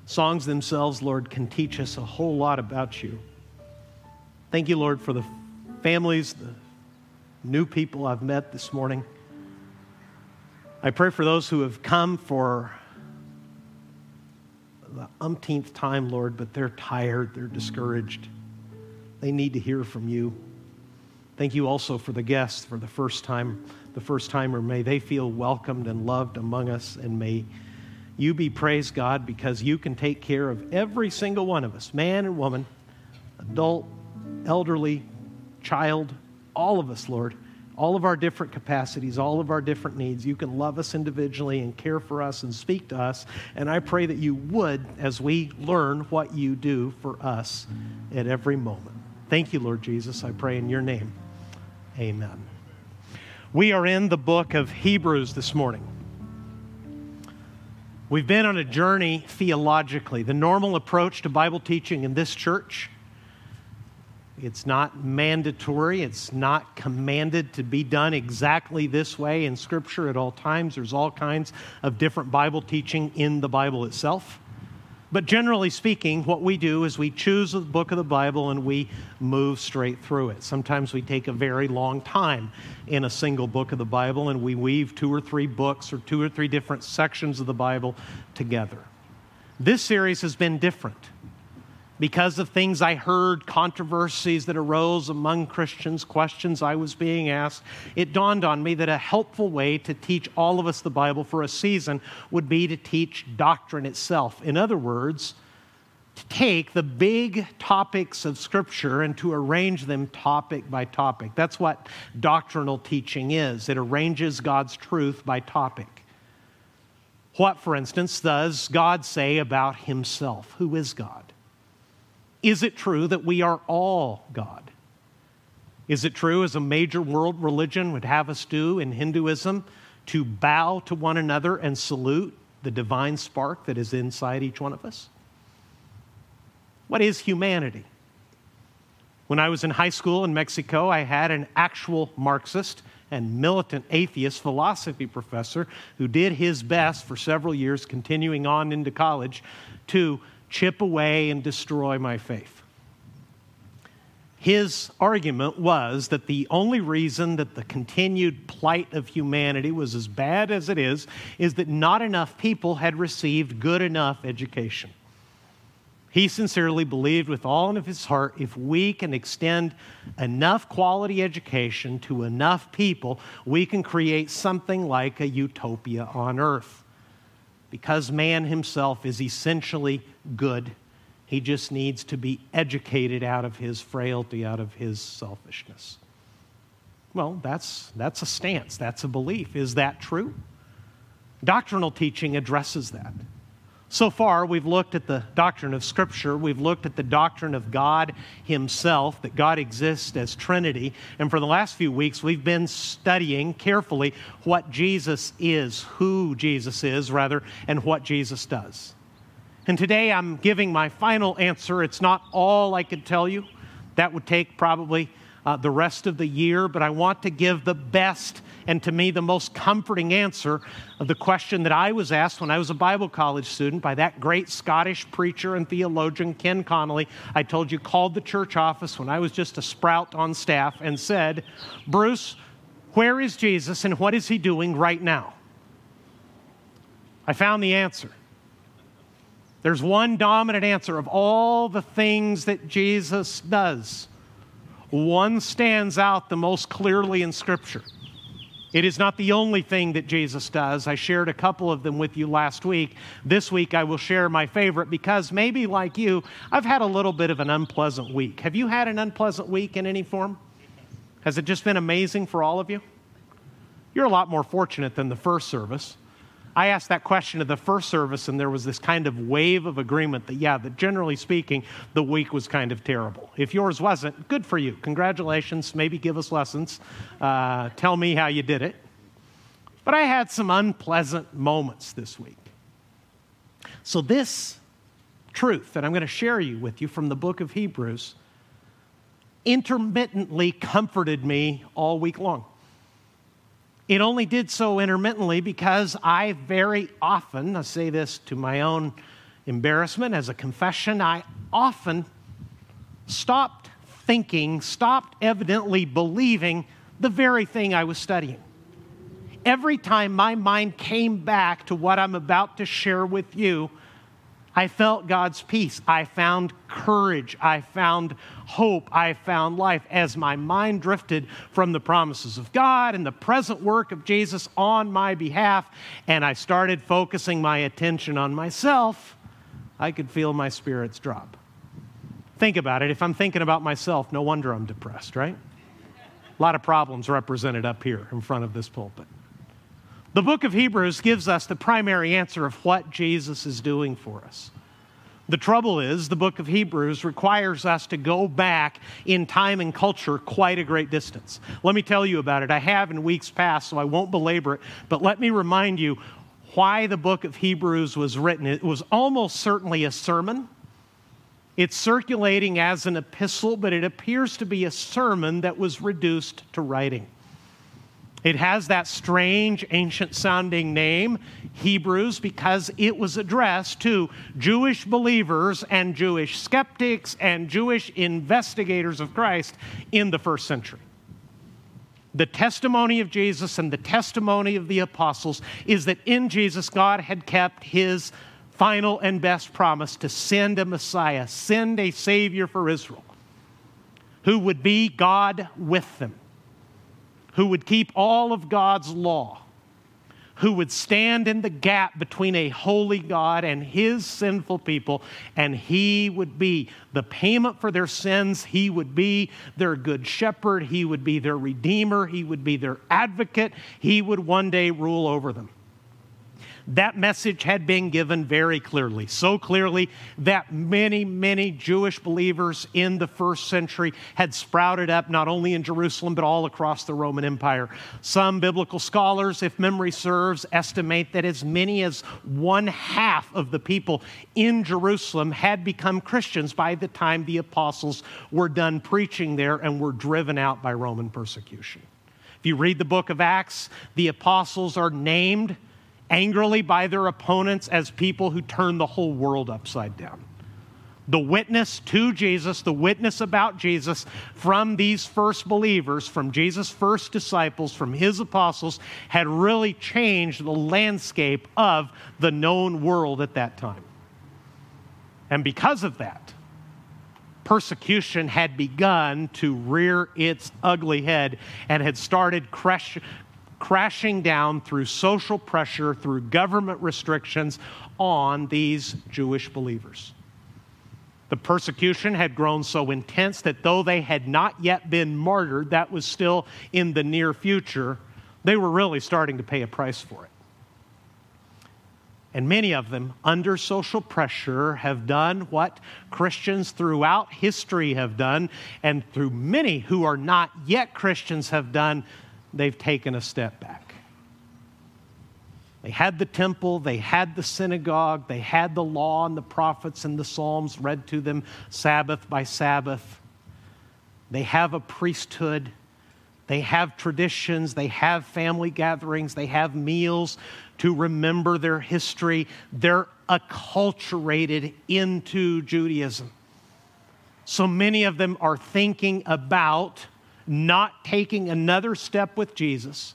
Songs themselves, Lord, can teach us a whole lot about you. Thank you, Lord, for the families, the new people I've met this morning. I pray for those who have come for the umpteenth time, Lord, but they're tired, they're discouraged. They need to hear from you. Thank you also for the guests for the first time, the first timer. May they feel welcomed and loved among us, and may you be praised, God, because you can take care of every single one of us, man and woman, adult, elderly, child, all of us, Lord all of our different capacities, all of our different needs. You can love us individually and care for us and speak to us. And I pray that you would as we learn what you do for us at every moment. Thank you, Lord Jesus. I pray in your name. Amen. We are in the book of Hebrews this morning. We've been on a journey theologically. The normal approach to Bible teaching in this church it's not mandatory. It's not commanded to be done exactly this way in Scripture at all times. There's all kinds of different Bible teaching in the Bible itself. But generally speaking, what we do is we choose a book of the Bible and we move straight through it. Sometimes we take a very long time in a single book of the Bible and we weave two or three books or two or three different sections of the Bible together. This series has been different because of things I heard, controversies that arose among Christians, questions I was being asked, it dawned on me that a helpful way to teach all of us the Bible for a season would be to teach doctrine itself. In other words, to take the big topics of Scripture and to arrange them topic by topic. That's what doctrinal teaching is it arranges God's truth by topic. What, for instance, does God say about Himself? Who is God? Is it true that we are all God? Is it true, as a major world religion would have us do in Hinduism, to bow to one another and salute the divine spark that is inside each one of us? What is humanity? When I was in high school in Mexico, I had an actual Marxist and militant atheist philosophy professor who did his best for several years, continuing on into college, to chip away and destroy my faith. His argument was that the only reason that the continued plight of humanity was as bad as it is is that not enough people had received good enough education. He sincerely believed with all of his heart if we can extend enough quality education to enough people, we can create something like a utopia on earth because man himself is essentially good. He just needs to be educated out of his frailty, out of his selfishness. Well, that's, that's a stance, that's a belief. Is that true? Doctrinal teaching addresses that. So far, we've looked at the doctrine of Scripture. We've looked at the doctrine of God Himself, that God exists as Trinity. And for the last few weeks, we've been studying carefully what Jesus is, who Jesus is, rather, and what Jesus does. And today I'm giving my final answer. It's not all I could tell you, that would take probably uh, the rest of the year, but I want to give the best and to me the most comforting answer of the question that I was asked when I was a Bible college student by that great Scottish preacher and theologian, Ken Connolly. I told you, called the church office when I was just a sprout on staff and said, Bruce, where is Jesus and what is he doing right now? I found the answer. There's one dominant answer of all the things that Jesus does. One stands out the most clearly in Scripture. It is not the only thing that Jesus does. I shared a couple of them with you last week. This week I will share my favorite because maybe like you, I've had a little bit of an unpleasant week. Have you had an unpleasant week in any form? Has it just been amazing for all of you? You're a lot more fortunate than the first service. I asked that question at the first service, and there was this kind of wave of agreement that, yeah, that generally speaking, the week was kind of terrible. If yours wasn't, good for you. Congratulations. Maybe give us lessons. Uh, tell me how you did it. But I had some unpleasant moments this week. So, this truth that I'm going to share you with you from the book of Hebrews intermittently comforted me all week long. It only did so intermittently because I very often, I say this to my own embarrassment as a confession, I often stopped thinking, stopped evidently believing the very thing I was studying. Every time my mind came back to what I'm about to share with you, I felt God's peace. I found courage. I found hope. I found life as my mind drifted from the promises of God and the present work of Jesus on my behalf, and I started focusing my attention on myself. I could feel my spirits drop. Think about it. If I'm thinking about myself, no wonder I'm depressed, right? A lot of problems represented up here in front of this pulpit. The book of Hebrews gives us the primary answer of what Jesus is doing for us. The trouble is, the book of Hebrews requires us to go back in time and culture quite a great distance. Let me tell you about it. I have in weeks past, so I won't belabor it, but let me remind you why the book of Hebrews was written. It was almost certainly a sermon it's circulating as an epistle, but it appears to be a sermon that was reduced to writing. It has that strange, ancient sounding name, Hebrews, because it was addressed to Jewish believers and Jewish skeptics and Jewish investigators of Christ in the first century. The testimony of Jesus and the testimony of the apostles is that in Jesus, God had kept his final and best promise to send a Messiah, send a Savior for Israel, who would be God with them, who would keep all of God's law, who would stand in the gap between a holy God and his sinful people, and he would be the payment for their sins. He would be their good shepherd. He would be their redeemer. He would be their advocate. He would one day rule over them. That message had been given very clearly, so clearly that many, many Jewish believers in the first century had sprouted up not only in Jerusalem but all across the Roman Empire. Some biblical scholars, if memory serves, estimate that as many as one half of the people in Jerusalem had become Christians by the time the apostles were done preaching there and were driven out by Roman persecution. If you read the book of Acts, the apostles are named angrily by their opponents as people who turn the whole world upside down. The witness to Jesus, the witness about Jesus from these first believers, from Jesus' first disciples, from his apostles, had really changed the landscape of the known world at that time. And because of that, persecution had begun to rear its ugly head and had started crashing down through social pressure, through government restrictions on these Jewish believers. The persecution had grown so intense that though they had not yet been martyred, that was still in the near future, they were really starting to pay a price for it. And many of them, under social pressure, have done what Christians throughout history have done, and through many who are not yet Christians have done they've taken a step back. They had the temple, they had the synagogue, they had the law and the prophets and the Psalms read to them Sabbath by Sabbath. They have a priesthood, they have traditions, they have family gatherings, they have meals to remember their history. They're acculturated into Judaism. So many of them are thinking about not taking another step with Jesus,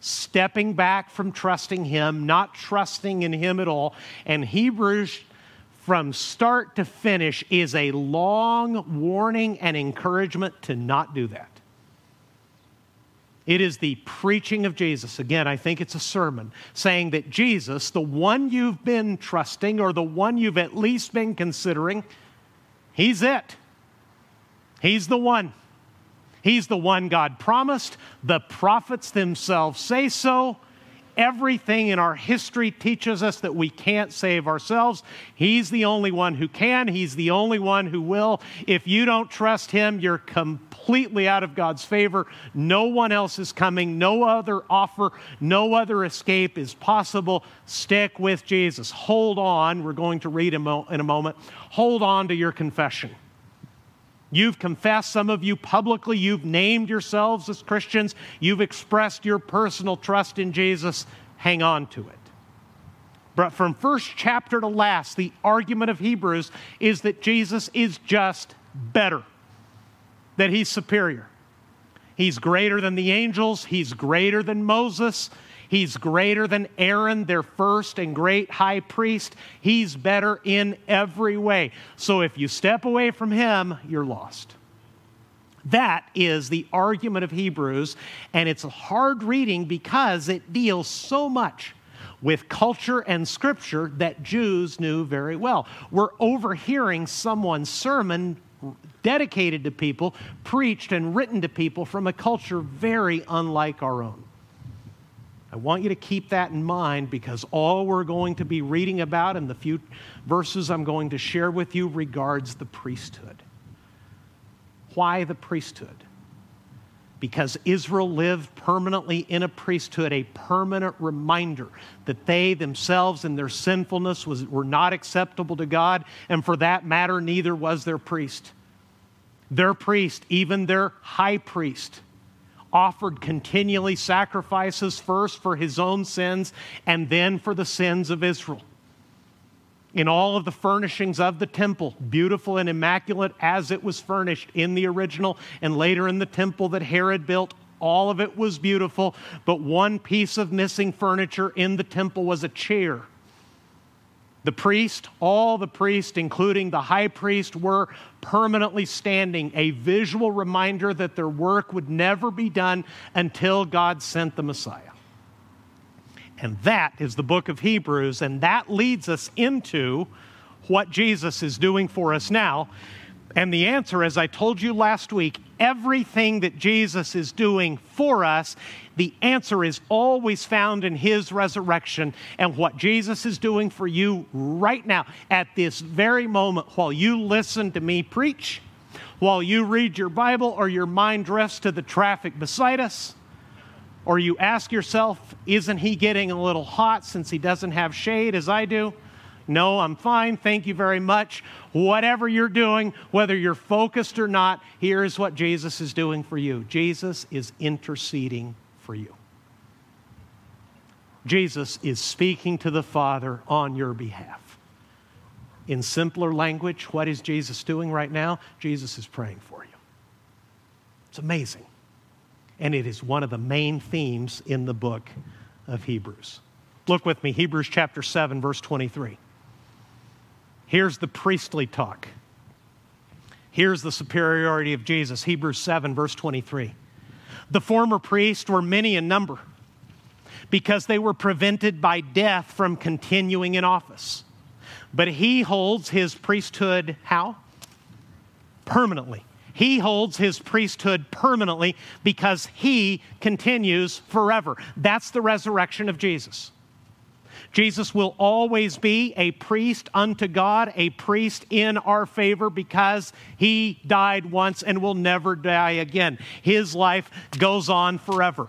stepping back from trusting Him, not trusting in Him at all. And Hebrews, from start to finish, is a long warning and encouragement to not do that. It is the preaching of Jesus. Again, I think it's a sermon saying that Jesus, the one you've been trusting or the one you've at least been considering, He's it. He's the one. He's the one God promised. The prophets themselves say so. Everything in our history teaches us that we can't save ourselves. He's the only one who can. He's the only one who will. If you don't trust Him, you're completely out of God's favor. No one else is coming. No other offer, no other escape is possible. Stick with Jesus. Hold on. We're going to read in a moment. Hold on to your confession You've confessed, some of you publicly, you've named yourselves as Christians, you've expressed your personal trust in Jesus. Hang on to it. But from first chapter to last, the argument of Hebrews is that Jesus is just better, that he's superior. He's greater than the angels, he's greater than Moses, he's greater than Aaron, their first and great high priest. He's better in every way. So if you step away from him, you're lost. That is the argument of Hebrews, and it's hard reading because it deals so much with culture and scripture that Jews knew very well. We're overhearing someone's sermon dedicated to people, preached and written to people from a culture very unlike our own. I want you to keep that in mind because all we're going to be reading about in the few verses I'm going to share with you regards the priesthood. Why the priesthood? because Israel lived permanently in a priesthood, a permanent reminder that they themselves in their sinfulness was, were not acceptable to God, and for that matter, neither was their priest. Their priest, even their high priest, offered continually sacrifices first for his own sins and then for the sins of Israel in all of the furnishings of the temple, beautiful and immaculate as it was furnished in the original and later in the temple that Herod built. All of it was beautiful, but one piece of missing furniture in the temple was a chair. The priest, all the priests, including the high priest, were permanently standing, a visual reminder that their work would never be done until God sent the Messiah. And that is the book of Hebrews, and that leads us into what Jesus is doing for us now. And the answer, as I told you last week, everything that Jesus is doing for us, the answer is always found in his resurrection. And what Jesus is doing for you right now, at this very moment, while you listen to me preach, while you read your Bible or your mind drifts to the traffic beside us, or you ask yourself, isn't he getting a little hot since he doesn't have shade as I do? No, I'm fine. Thank you very much. Whatever you're doing, whether you're focused or not, here is what Jesus is doing for you Jesus is interceding for you. Jesus is speaking to the Father on your behalf. In simpler language, what is Jesus doing right now? Jesus is praying for you. It's amazing and it is one of the main themes in the book of Hebrews. Look with me, Hebrews chapter 7, verse 23. Here's the priestly talk. Here's the superiority of Jesus. Hebrews 7, verse 23. The former priests were many in number because they were prevented by death from continuing in office. But he holds his priesthood how? Permanently he holds his priesthood permanently because he continues forever. That's the resurrection of Jesus. Jesus will always be a priest unto God, a priest in our favor because he died once and will never die again. His life goes on forever.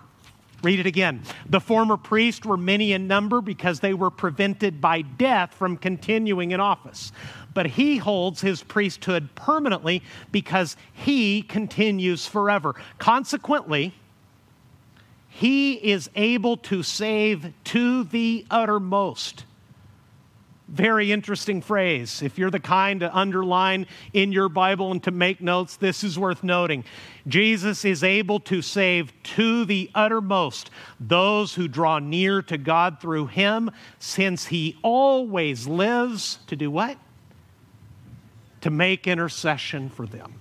Read it again. The former priests were many in number because they were prevented by death from continuing in office but he holds his priesthood permanently because he continues forever. Consequently, he is able to save to the uttermost. Very interesting phrase. If you're the kind to underline in your Bible and to make notes, this is worth noting. Jesus is able to save to the uttermost those who draw near to God through him, since he always lives to do what? to make intercession for them.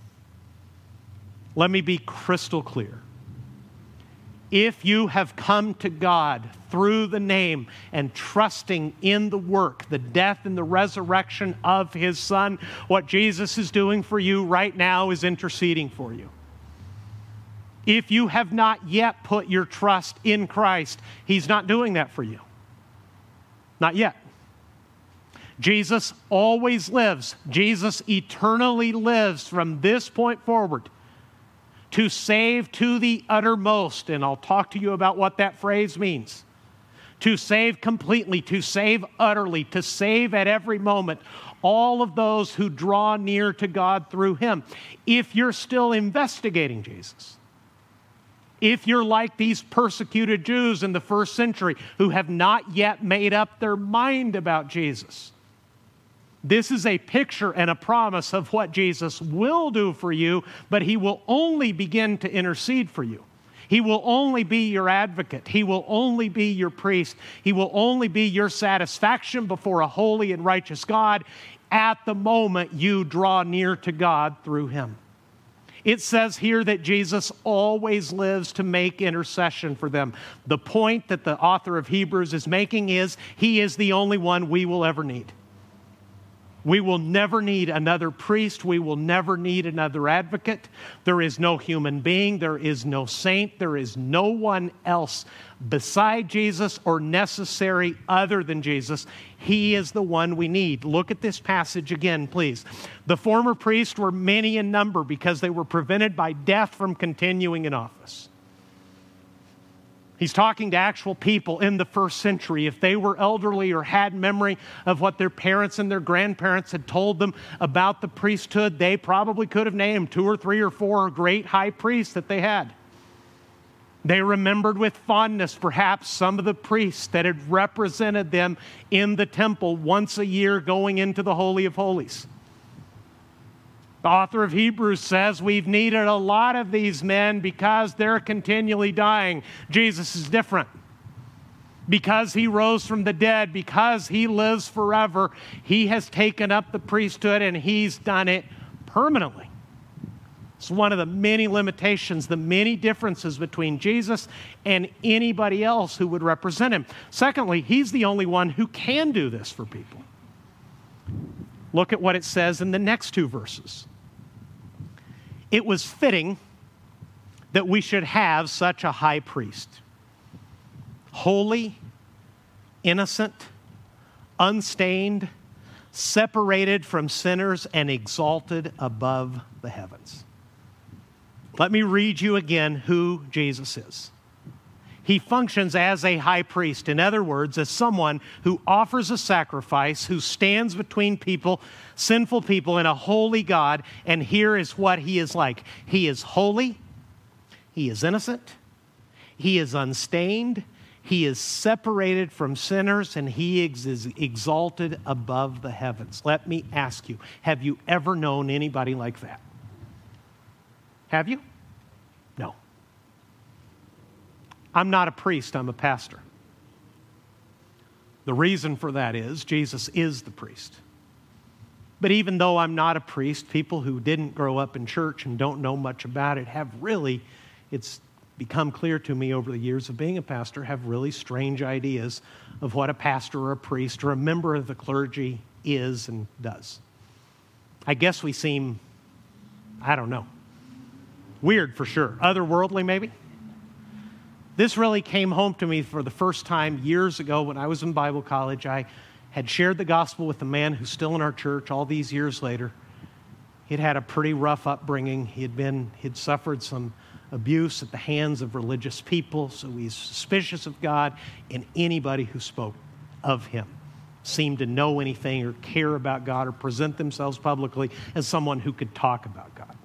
Let me be crystal clear. If you have come to God through the name and trusting in the work, the death and the resurrection of His Son, what Jesus is doing for you right now is interceding for you. If you have not yet put your trust in Christ, He's not doing that for you. Not yet. Jesus always lives. Jesus eternally lives from this point forward to save to the uttermost. And I'll talk to you about what that phrase means. to save completely, to save utterly, to save at every moment all of those who draw near to God through him. If you're still investigating Jesus, if you're like these persecuted Jews in the first century who have not yet made up their mind about Jesus, this is a picture and a promise of what Jesus will do for you, but he will only begin to intercede for you. He will only be your advocate. He will only be your priest. He will only be your satisfaction before a holy and righteous God at the moment you draw near to God through him. It says here that Jesus always lives to make intercession for them. The point that the author of Hebrews is making is he is the only one we will ever need. We will never need another priest. We will never need another advocate. There is no human being. There is no saint. There is no one else beside Jesus or necessary other than Jesus. He is the one we need. Look at this passage again, please. The former priests were many in number because they were prevented by death from continuing in office. He's talking to actual people in the first century. If they were elderly or had memory of what their parents and their grandparents had told them about the priesthood, they probably could have named two or three or four great high priests that they had. They remembered with fondness, perhaps, some of the priests that had represented them in the temple once a year going into the Holy of Holies. The author of Hebrews says we've needed a lot of these men because they're continually dying. Jesus is different. Because he rose from the dead, because he lives forever, he has taken up the priesthood and he's done it permanently. It's one of the many limitations, the many differences between Jesus and anybody else who would represent him. Secondly, he's the only one who can do this for people. Look at what it says in the next two verses it was fitting that we should have such a high priest holy, innocent, unstained, separated from sinners, and exalted above the heavens. Let me read you again who Jesus is he functions as a high priest. In other words, as someone who offers a sacrifice, who stands between people, sinful people, and a holy God. And here is what he is like He is holy, he is innocent, he is unstained, he is separated from sinners, and he is exalted above the heavens. Let me ask you have you ever known anybody like that? Have you? No. I'm not a priest, I'm a pastor. The reason for that is Jesus is the priest. But even though I'm not a priest, people who didn't grow up in church and don't know much about it have really, it's become clear to me over the years of being a pastor, have really strange ideas of what a pastor or a priest or a member of the clergy is and does. I guess we seem, I don't know, weird for sure. Otherworldly, maybe? This really came home to me for the first time years ago when I was in Bible college. I had shared the gospel with a man who's still in our church all these years later. He'd had a pretty rough upbringing. He had been, he'd suffered some abuse at the hands of religious people, so he's suspicious of God and anybody who spoke of him seemed to know anything or care about God or present themselves publicly as someone who could talk about God.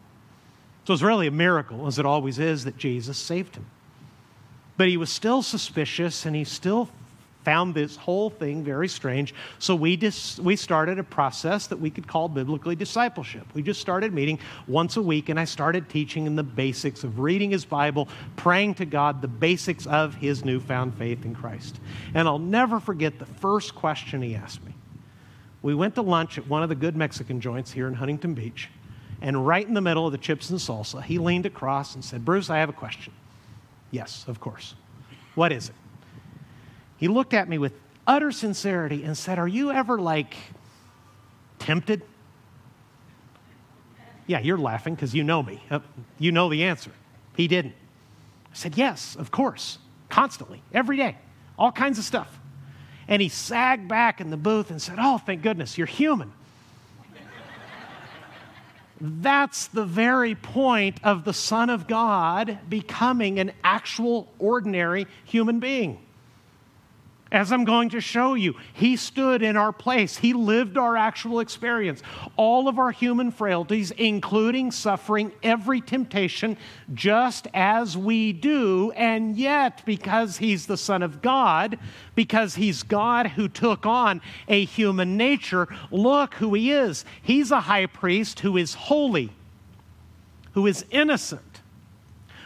So it's really a miracle, as it always is, that Jesus saved him. But he was still suspicious and he still found this whole thing very strange. So we, dis- we started a process that we could call biblically discipleship. We just started meeting once a week, and I started teaching him the basics of reading his Bible, praying to God, the basics of his newfound faith in Christ. And I'll never forget the first question he asked me. We went to lunch at one of the good Mexican joints here in Huntington Beach, and right in the middle of the chips and salsa, he leaned across and said, Bruce, I have a question. Yes, of course. What is it? He looked at me with utter sincerity and said, Are you ever like tempted? Yeah, you're laughing because you know me. You know the answer. He didn't. I said, Yes, of course. Constantly, every day, all kinds of stuff. And he sagged back in the booth and said, Oh, thank goodness, you're human. That's the very point of the Son of God becoming an actual, ordinary human being. As I'm going to show you, he stood in our place. He lived our actual experience. All of our human frailties, including suffering every temptation, just as we do. And yet, because he's the Son of God, because he's God who took on a human nature, look who he is. He's a high priest who is holy, who is innocent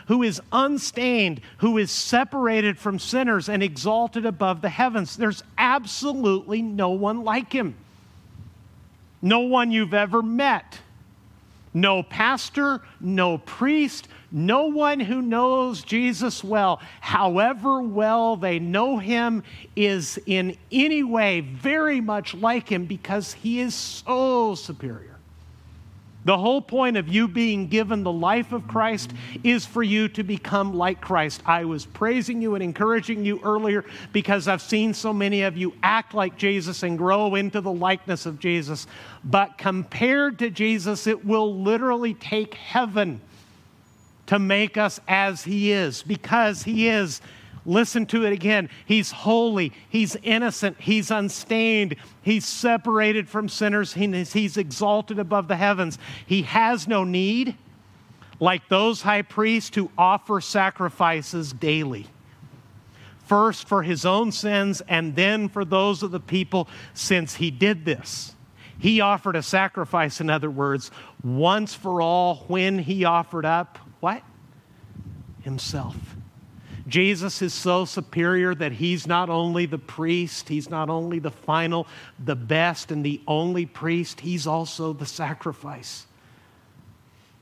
who is unstained, who is separated from sinners and exalted above the heavens. There's absolutely no one like him. No one you've ever met. No pastor, no priest, no one who knows Jesus well, however well they know him, is in any way very much like him because he is so superior. The whole point of you being given the life of Christ is for you to become like Christ. I was praising you and encouraging you earlier because I've seen so many of you act like Jesus and grow into the likeness of Jesus. But compared to Jesus, it will literally take heaven to make us as He is because He is Listen to it again. He's holy, he's innocent, he's unstained, he's separated from sinners, he's exalted above the heavens. He has no need, like those high priests who offer sacrifices daily. First for his own sins, and then for those of the people, since he did this. He offered a sacrifice, in other words, once for all when he offered up what? Himself. Jesus is so superior that he's not only the priest, he's not only the final, the best, and the only priest, he's also the sacrifice.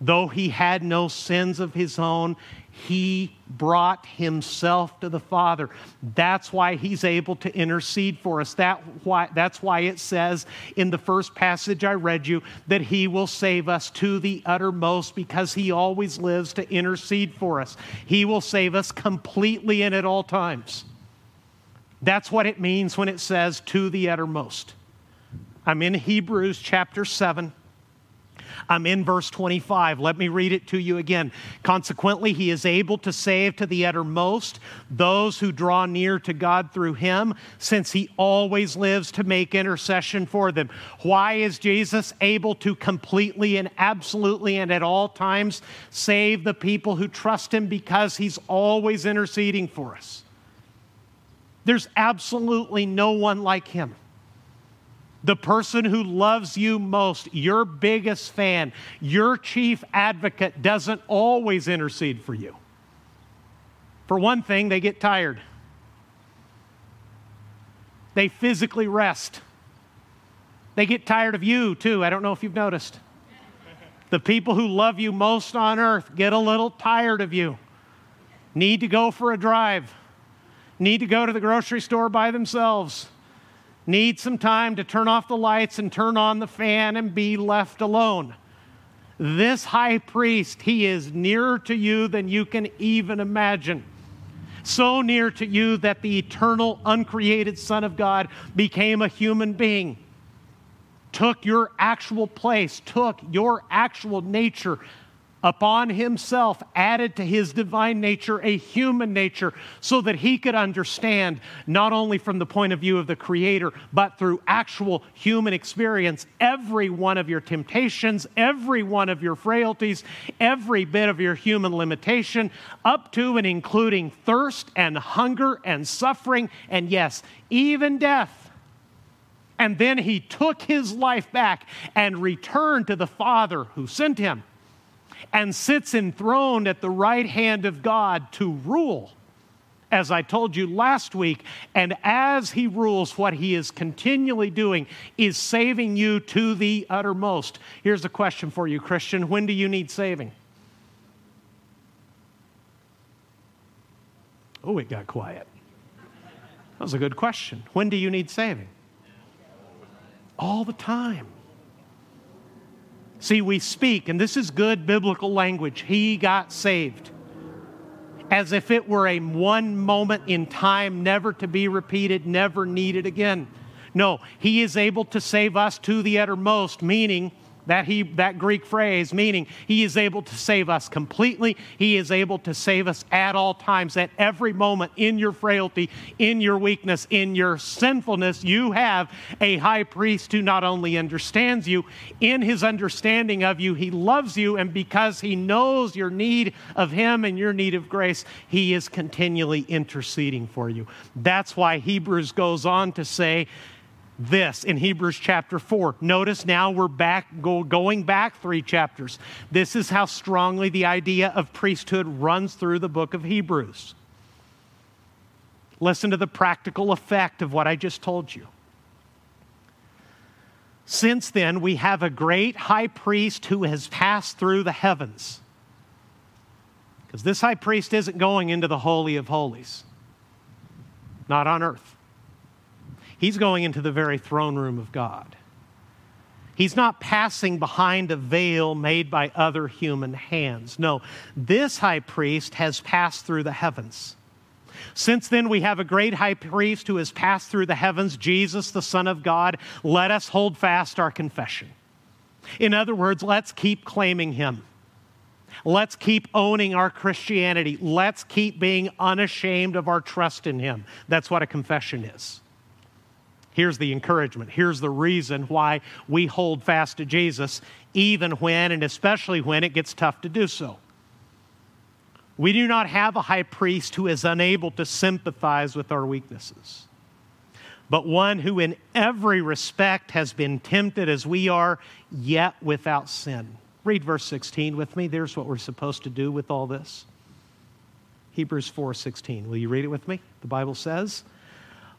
Though he had no sins of his own, he brought himself to the Father. That's why he's able to intercede for us. That why, that's why it says in the first passage I read you that he will save us to the uttermost because he always lives to intercede for us. He will save us completely and at all times. That's what it means when it says to the uttermost. I'm in Hebrews chapter 7 I'm in verse 25. Let me read it to you again. Consequently, he is able to save to the uttermost those who draw near to God through him, since he always lives to make intercession for them. Why is Jesus able to completely and absolutely and at all times save the people who trust him? Because he's always interceding for us. There's absolutely no one like him the person who loves you most, your biggest fan, your chief advocate, doesn't always intercede for you. For one thing, they get tired, they physically rest. They get tired of you, too. I don't know if you've noticed. The people who love you most on earth get a little tired of you, need to go for a drive, need to go to the grocery store by themselves need some time to turn off the lights and turn on the fan and be left alone. This high priest, he is nearer to you than you can even imagine. So near to you that the eternal, uncreated Son of God became a human being, took your actual place, took your actual nature, upon himself, added to his divine nature a human nature, so that he could understand, not only from the point of view of the Creator, but through actual human experience, every one of your temptations, every one of your frailties, every bit of your human limitation, up to and including thirst and hunger and suffering, and yes, even death. And then he took his life back and returned to the Father who sent him and sits enthroned at the right hand of God to rule. As I told you last week, and as he rules, what he is continually doing is saving you to the uttermost. Here's a question for you, Christian When do you need saving? Oh, it got quiet. That was a good question. When do you need saving? All the time. See, we speak, and this is good biblical language. He got saved. As if it were a one moment in time, never to be repeated, never needed again. No, He is able to save us to the uttermost, meaning That, he, that Greek phrase, meaning He is able to save us completely. He is able to save us at all times, at every moment, in your frailty, in your weakness, in your sinfulness. You have a high priest who not only understands you, in his understanding of you, he loves you, and because he knows your need of him and your need of grace, he is continually interceding for you. That's why Hebrews goes on to say, this in Hebrews chapter 4. Notice now we're back go, going back 3 chapters. This is how strongly the idea of priesthood runs through the book of Hebrews. Listen to the practical effect of what I just told you. Since then, we have a great high priest who has passed through the heavens. Because this high priest isn't going into the Holy of Holies, not on earth. He's going into the very throne room of God. He's not passing behind a veil made by other human hands. No, this high priest has passed through the heavens. Since then, we have a great high priest who has passed through the heavens, Jesus, the Son of God. Let us hold fast our confession. In other words, let's keep claiming him. Let's keep owning our Christianity. Let's keep being unashamed of our trust in him. That's what a confession is. Here's the encouragement. Here's the reason why we hold fast to Jesus, even when and especially when it gets tough to do so. We do not have a high priest who is unable to sympathize with our weaknesses, but one who, in every respect, has been tempted as we are, yet without sin. Read verse 16 with me. There's what we're supposed to do with all this. Hebrews 4:16. Will you read it with me? The Bible says,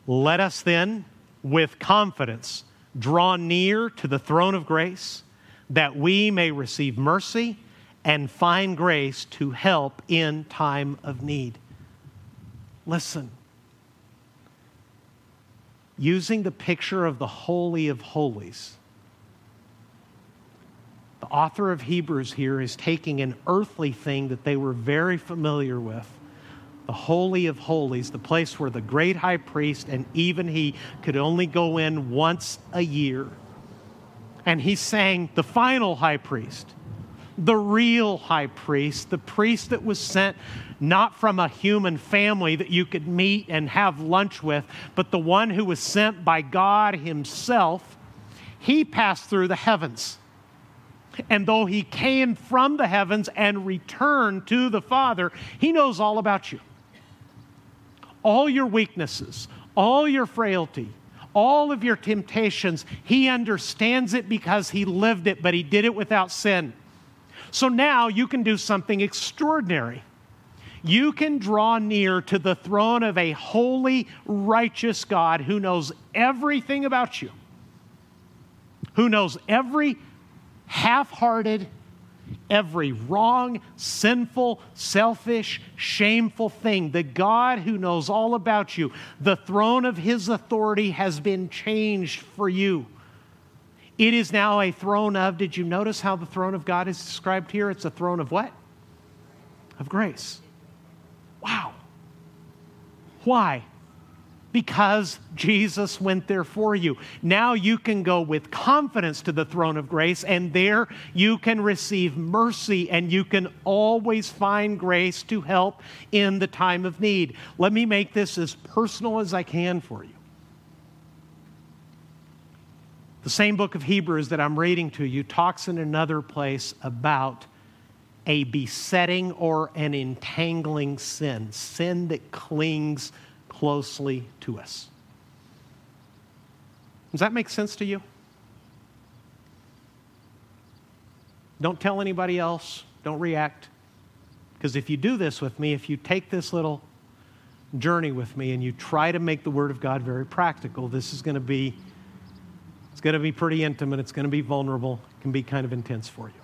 "Let us then with confidence draw near to the throne of grace that we may receive mercy and find grace to help in time of need. Listen. Using the picture of the Holy of Holies, the author of Hebrews here is taking an earthly thing that they were very familiar with the Holy of Holies, the place where the great high priest and even he could only go in once a year. And he's saying, the final high priest, the real high priest, the priest that was sent not from a human family that you could meet and have lunch with, but the one who was sent by God Himself, he passed through the heavens. And though he came from the heavens and returned to the Father, he knows all about you all your weaknesses, all your frailty, all of your temptations. He understands it because he lived it, but he did it without sin. So now you can do something extraordinary. You can draw near to the throne of a holy, righteous God who knows everything about you, who knows every half hearted, every wrong, sinful, selfish, shameful thing. The God who knows all about you, the throne of his authority has been changed for you. It is now a throne of, did you notice how the throne of God is described here? It's a throne of what? Of grace. Wow. Why? Because Jesus went there for you. Now you can go with confidence to the throne of grace, and there you can receive mercy, and you can always find grace to help in the time of need. Let me make this as personal as I can for you. The same book of Hebrews that I'm reading to you talks in another place about a besetting or an entangling sin, sin that clings closely to us. Does that make sense to you? Don't tell anybody else. Don't react. Because if you do this with me, if you take this little journey with me and you try to make the Word of God very practical, this is going to be it's going to be pretty intimate. It's going to be vulnerable. It can be kind of intense for you.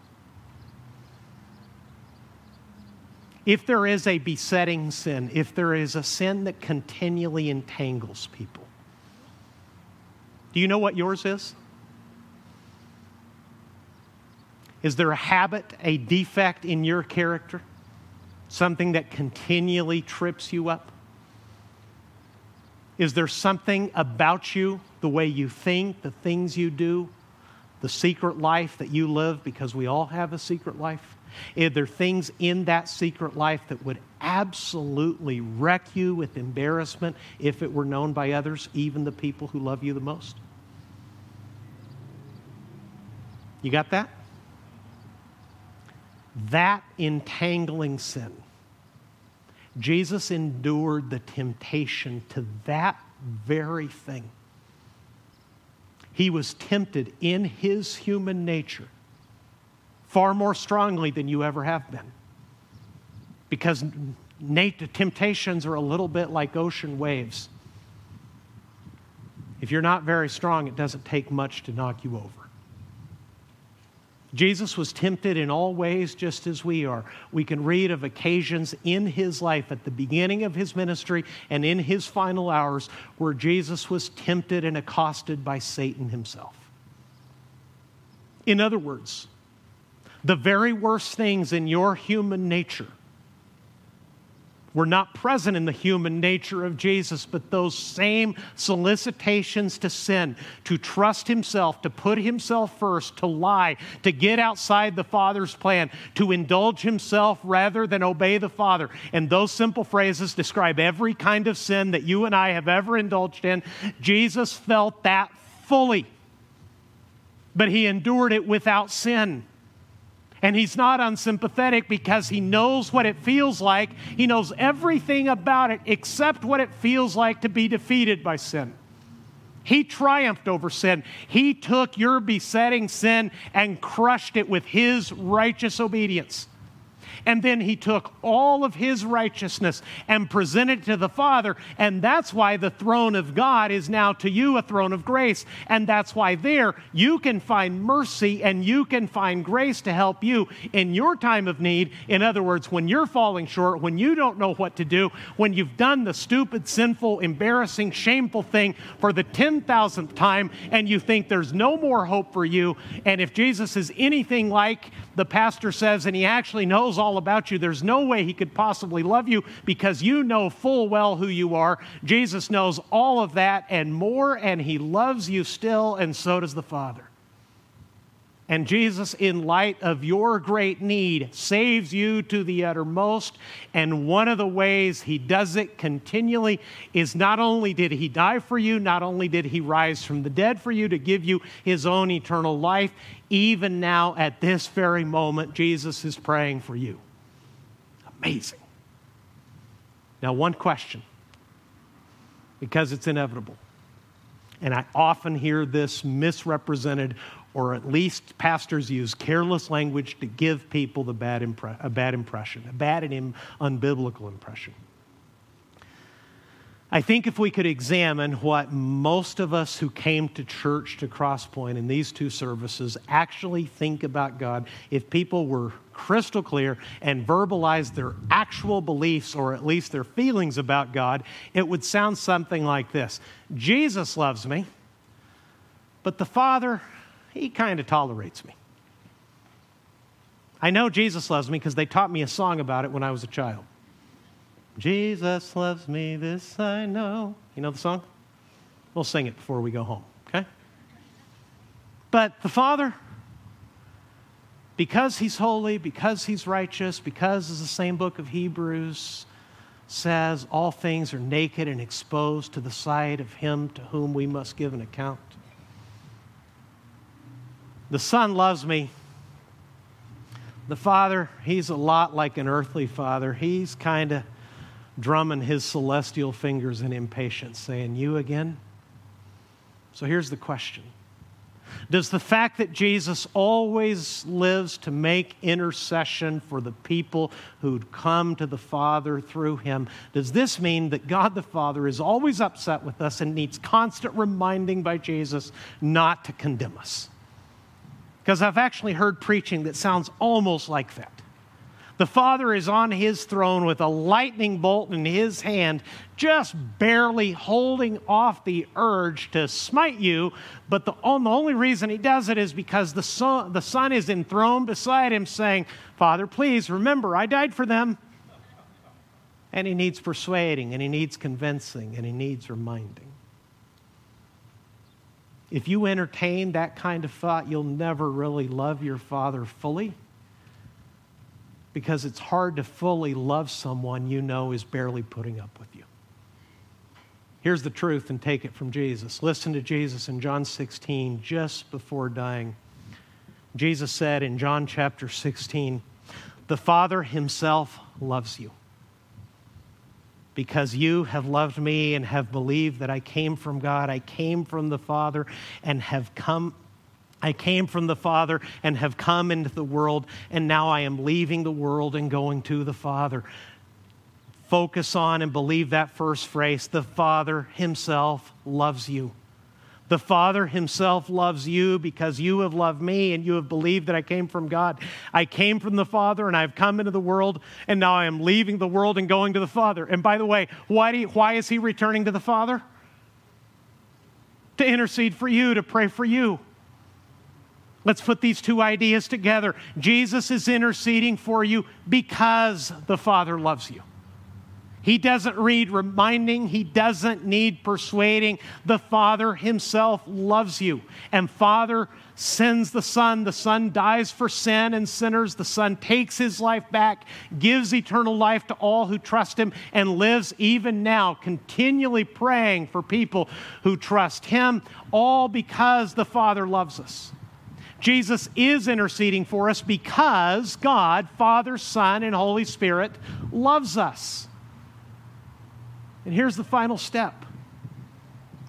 If there is a besetting sin, if there is a sin that continually entangles people, do you know what yours is? Is there a habit, a defect in your character? Something that continually trips you up? Is there something about you, the way you think, the things you do, the secret life that you live because we all have a secret life? Are there things in that secret life that would absolutely wreck you with embarrassment if it were known by others, even the people who love you the most? You got that? That entangling sin. Jesus endured the temptation to that very thing. He was tempted in his human nature far more strongly than you ever have been. Because Nate, temptations are a little bit like ocean waves. If you're not very strong, it doesn't take much to knock you over. Jesus was tempted in all ways just as we are. We can read of occasions in his life at the beginning of his ministry and in his final hours where Jesus was tempted and accosted by Satan himself. In other words, the very worst things in your human nature were not present in the human nature of Jesus, but those same solicitations to sin, to trust himself, to put himself first, to lie, to get outside the Father's plan, to indulge himself rather than obey the Father. And those simple phrases describe every kind of sin that you and I have ever indulged in. Jesus felt that fully, but he endured it without sin. And he's not unsympathetic because he knows what it feels like. He knows everything about it except what it feels like to be defeated by sin. He triumphed over sin. He took your besetting sin and crushed it with his righteous obedience. And then he took all of his righteousness and presented it to the Father. And that's why the throne of God is now to you a throne of grace. And that's why there you can find mercy and you can find grace to help you in your time of need. In other words, when you're falling short, when you don't know what to do, when you've done the stupid, sinful, embarrassing, shameful thing for the 10,000th time and you think there's no more hope for you. And if Jesus is anything like the pastor says, and he actually knows all about you, there's no way he could possibly love you because you know full well who you are. Jesus knows all of that and more, and he loves you still, and so does the Father. And Jesus, in light of your great need, saves you to the uttermost. And one of the ways he does it continually is not only did he die for you, not only did he rise from the dead for you to give you his own eternal life, even now at this very moment, Jesus is praying for you. Amazing. Now, one question, because it's inevitable. And I often hear this misrepresented or at least pastors use careless language to give people the bad impre- a bad impression, a bad and unbiblical impression. I think if we could examine what most of us who came to church to Crosspoint in these two services actually think about God, if people were crystal clear and verbalized their actual beliefs or at least their feelings about God, it would sound something like this Jesus loves me, but the Father he kind of tolerates me. I know Jesus loves me because they taught me a song about it when I was a child. Jesus loves me, this I know. You know the song? We'll sing it before we go home, okay? But the Father, because He's holy, because He's righteous, because, as the same book of Hebrews says, all things are naked and exposed to the sight of Him to whom we must give an account. The Son loves me. The Father, He's a lot like an earthly father. He's kind of drumming his celestial fingers in impatience, saying, You again? So here's the question Does the fact that Jesus always lives to make intercession for the people who'd come to the Father through him, does this mean that God the Father is always upset with us and needs constant reminding by Jesus not to condemn us? Because I've actually heard preaching that sounds almost like that. The Father is on his throne with a lightning bolt in his hand, just barely holding off the urge to smite you. But the, only reason he does it is because the son, the son is enthroned beside him, saying, Father, please remember, I died for them. And he needs persuading, and he needs convincing, and he needs reminding. If you entertain that kind of thought, you'll never really love your Father fully because it's hard to fully love someone you know is barely putting up with you. Here's the truth and take it from Jesus. Listen to Jesus in John 16, just before dying. Jesus said in John chapter 16, The Father Himself loves you because you have loved me and have believed that I came from God. I came from the Father and have come. I came from the Father and have come into the world, and now I am leaving the world and going to the Father. Focus on and believe that first phrase the Father Himself loves you. The Father Himself loves you because you have loved me and you have believed that I came from God. I came from the Father and I've come into the world, and now I am leaving the world and going to the Father. And by the way, why, you, why is He returning to the Father? To intercede for you, to pray for you. Let's put these two ideas together. Jesus is interceding for you because the Father loves you. He doesn't need reminding, he doesn't need persuading. The Father himself loves you. And Father sends the Son. The Son dies for sin and sinners. The Son takes his life back, gives eternal life to all who trust him, and lives even now, continually praying for people who trust him, all because the Father loves us. Jesus is interceding for us because God, Father, Son, and Holy Spirit loves us. And here's the final step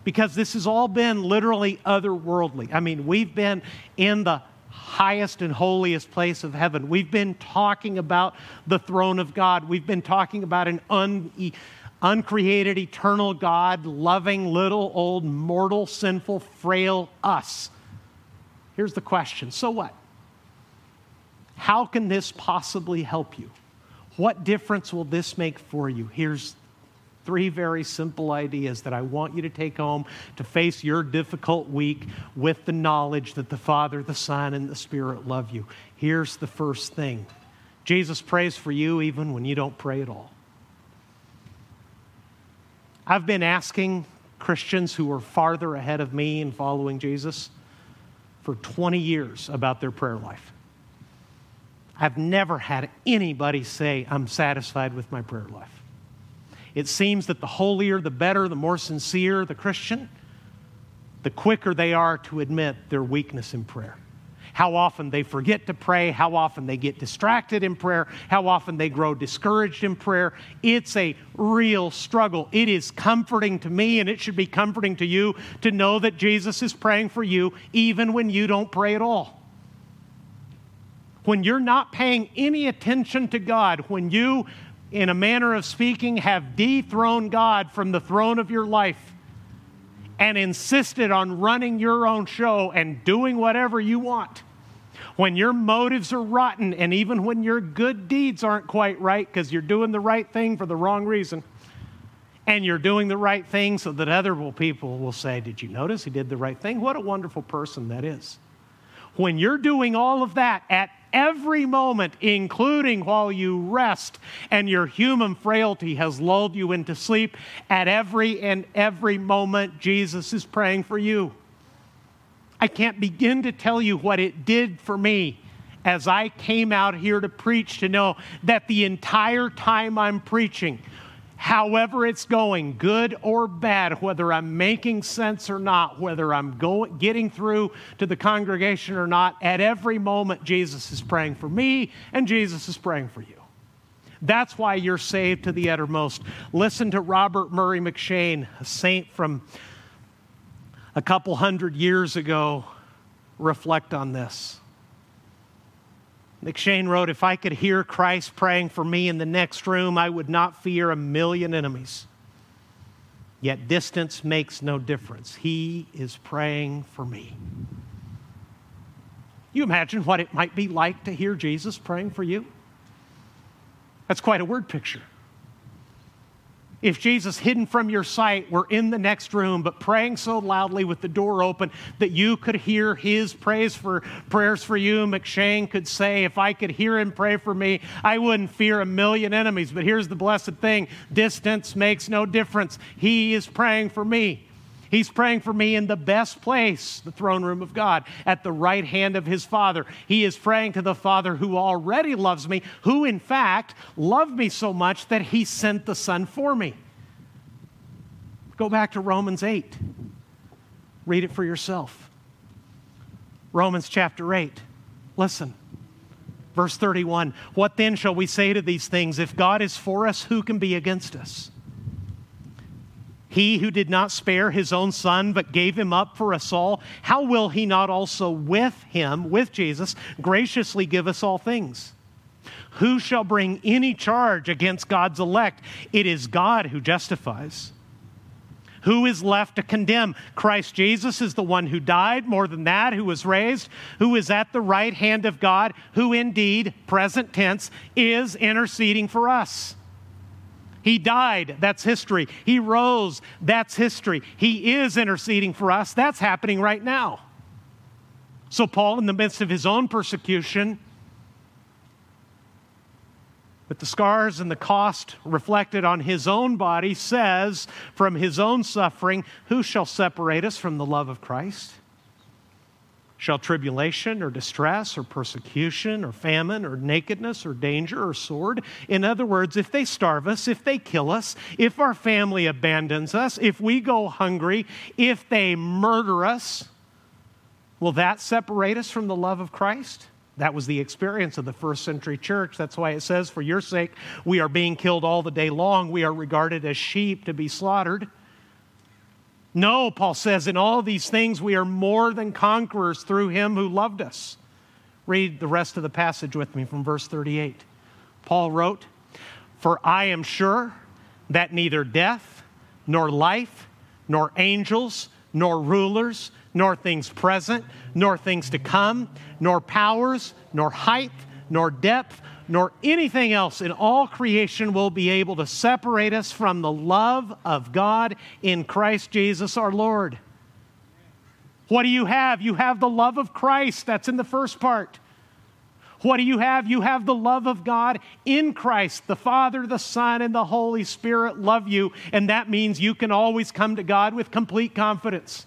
because this has all been literally otherworldly. I mean, we've been in the highest and holiest place of heaven. We've been talking about the throne of God. We've been talking about an un, uncreated, eternal God, loving little old mortal, sinful, frail us. Here's the question so what? How can this possibly help you? What difference will this make for you? Here's three very simple ideas that I want you to take home to face your difficult week with the knowledge that the Father, the Son, and the Spirit love you. Here's the first thing Jesus prays for you even when you don't pray at all. I've been asking Christians who are farther ahead of me in following Jesus for 20 years about their prayer life. I've never had anybody say, I'm satisfied with my prayer life. It seems that the holier, the better, the more sincere the Christian, the quicker they are to admit their weakness in prayer. How often they forget to pray, how often they get distracted in prayer, how often they grow discouraged in prayer. It's a real struggle. It is comforting to me, and it should be comforting to you to know that Jesus is praying for you even when you don't pray at all. When you're not paying any attention to God, when you in a manner of speaking, have dethroned God from the throne of your life and insisted on running your own show and doing whatever you want. When your motives are rotten, and even when your good deeds aren't quite right because you're doing the right thing for the wrong reason, and you're doing the right thing so that other people will say, Did you notice he did the right thing? What a wonderful person that is. When you're doing all of that at every moment, including while you rest and your human frailty has lulled you into sleep, at every and every moment, Jesus is praying for you. I can't begin to tell you what it did for me as I came out here to preach to know that the entire time I'm preaching, however it's going, good or bad, whether I'm making sense or not, whether I'm going, getting through to the congregation or not, at every moment, Jesus is praying for me and Jesus is praying for you. That's why you're saved to the uttermost. Listen to Robert Murray McCheyne, a saint from a couple hundred years ago, reflect on this. M'Cheyne wrote, If I could hear Christ praying for me in the next room, I would not fear a million enemies. Yet distance makes no difference. He is praying for me. You imagine what it might be like to hear Jesus praying for you? That's quite a word picture. If Jesus, hidden from your sight, were in the next room, but praying so loudly with the door open that you could hear his praise for prayers for you, McCheyne could say, If I could hear him pray for me, I wouldn't fear a million enemies. But here's the blessed thing distance makes no difference. He is praying for me. He's praying for me in the best place, the throne room of God, at the right hand of his Father. He is praying to the Father who already loves me, who in fact loved me so much that he sent the Son for me. Go back to Romans 8. Read it for yourself. Romans chapter 8. Listen. Verse 31 What then shall we say to these things? If God is for us, who can be against us? He who did not spare his own son, but gave him up for us all, how will he not also with him, with Jesus, graciously give us all things? Who shall bring any charge against God's elect? It is God who justifies. Who is left to condemn? Christ Jesus is the one who died, more than that, who was raised, who is at the right hand of God, who indeed, present tense, is interceding for us. He died, that's history. He rose, that's history. He is interceding for us, that's happening right now. So, Paul, in the midst of his own persecution, with the scars and the cost reflected on his own body, says, from his own suffering, Who shall separate us from the love of Christ? Shall tribulation or distress or persecution or famine or nakedness or danger or sword? In other words, if they starve us, if they kill us, if our family abandons us, if we go hungry, if they murder us, will that separate us from the love of Christ? That was the experience of the first century church. That's why it says, For your sake, we are being killed all the day long. We are regarded as sheep to be slaughtered. No, Paul says, in all these things we are more than conquerors through him who loved us. Read the rest of the passage with me from verse 38. Paul wrote, For I am sure that neither death, nor life, nor angels, nor rulers, nor things present, nor things to come, nor powers, nor height, nor depth, nor anything else in all creation will be able to separate us from the love of God in Christ Jesus our Lord. What do you have? You have the love of Christ. That's in the first part. What do you have? You have the love of God in Christ. The Father, the Son, and the Holy Spirit love you, and that means you can always come to God with complete confidence.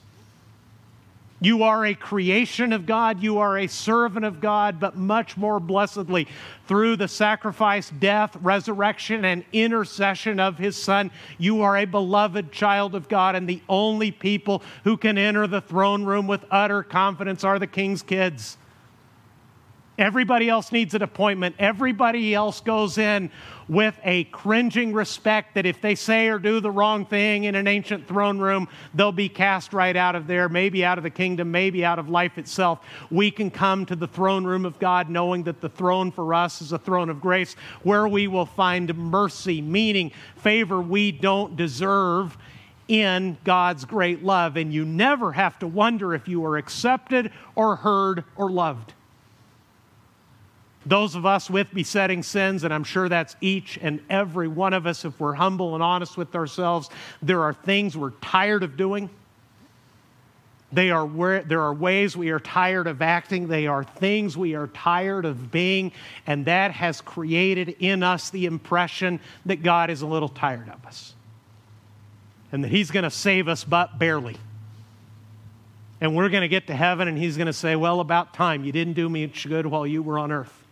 You are a creation of God, you are a servant of God, but much more blessedly, through the sacrifice, death, resurrection, and intercession of His Son, you are a beloved child of God, and the only people who can enter the throne room with utter confidence are the King's kids. Everybody else needs an appointment. Everybody else goes in with a cringing respect that if they say or do the wrong thing in an ancient throne room, they'll be cast right out of there, maybe out of the kingdom, maybe out of life itself. We can come to the throne room of God knowing that the throne for us is a throne of grace where we will find mercy, meaning favor we don't deserve in God's great love. And you never have to wonder if you are accepted or heard or loved. Those of us with besetting sins, and I'm sure that's each and every one of us, if we're humble and honest with ourselves, there are things we're tired of doing. They are there are ways we are tired of acting. They are things we are tired of being. And that has created in us the impression that God is a little tired of us and that He's going to save us, but barely. And we're going to get to heaven and He's going to say, Well, about time. You didn't do me good while you were on earth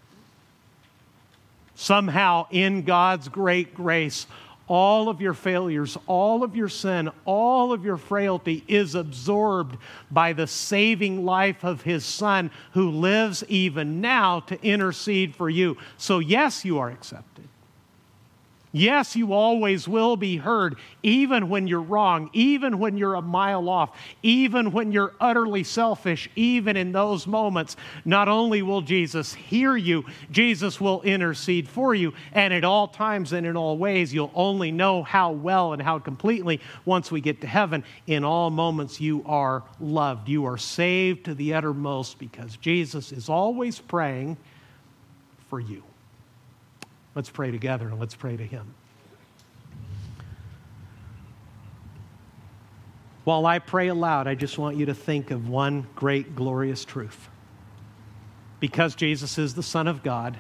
somehow in God's great grace, all of your failures, all of your sin, all of your frailty is absorbed by the saving life of His Son who lives even now to intercede for you. So, yes, you are accepted. Yes, you always will be heard, even when you're wrong, even when you're a mile off, even when you're utterly selfish, even in those moments. Not only will Jesus hear you, Jesus will intercede for you. And at all times and in all ways, you'll only know how well and how completely once we get to heaven. In all moments, you are loved. You are saved to the uttermost because Jesus is always praying for you. Let's pray together and let's pray to Him. While I pray aloud, I just want you to think of one great, glorious truth. Because Jesus is the Son of God,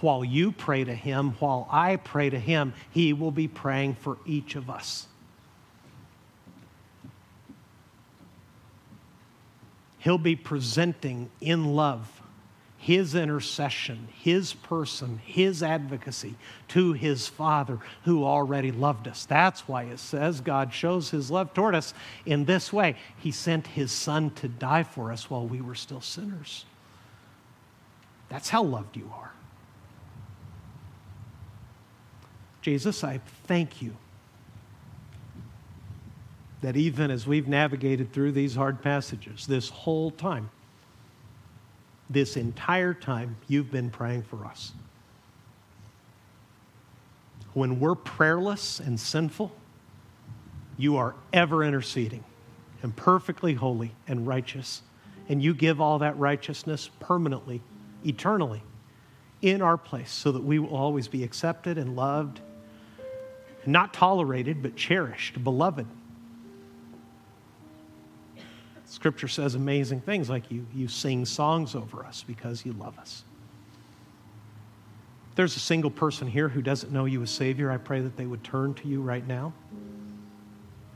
while you pray to Him, while I pray to Him, He will be praying for each of us. He'll be presenting in love his intercession, his person, his advocacy to his Father who already loved us. That's why it says God shows his love toward us in this way He sent his Son to die for us while we were still sinners. That's how loved you are. Jesus, I thank you that even as we've navigated through these hard passages this whole time, this entire time you've been praying for us. When we're prayerless and sinful, you are ever interceding and perfectly holy and righteous. And you give all that righteousness permanently, eternally, in our place so that we will always be accepted and loved, not tolerated, but cherished, beloved Scripture says amazing things like you, you sing songs over us because you love us. If there's a single person here who doesn't know you as Savior, I pray that they would turn to you right now.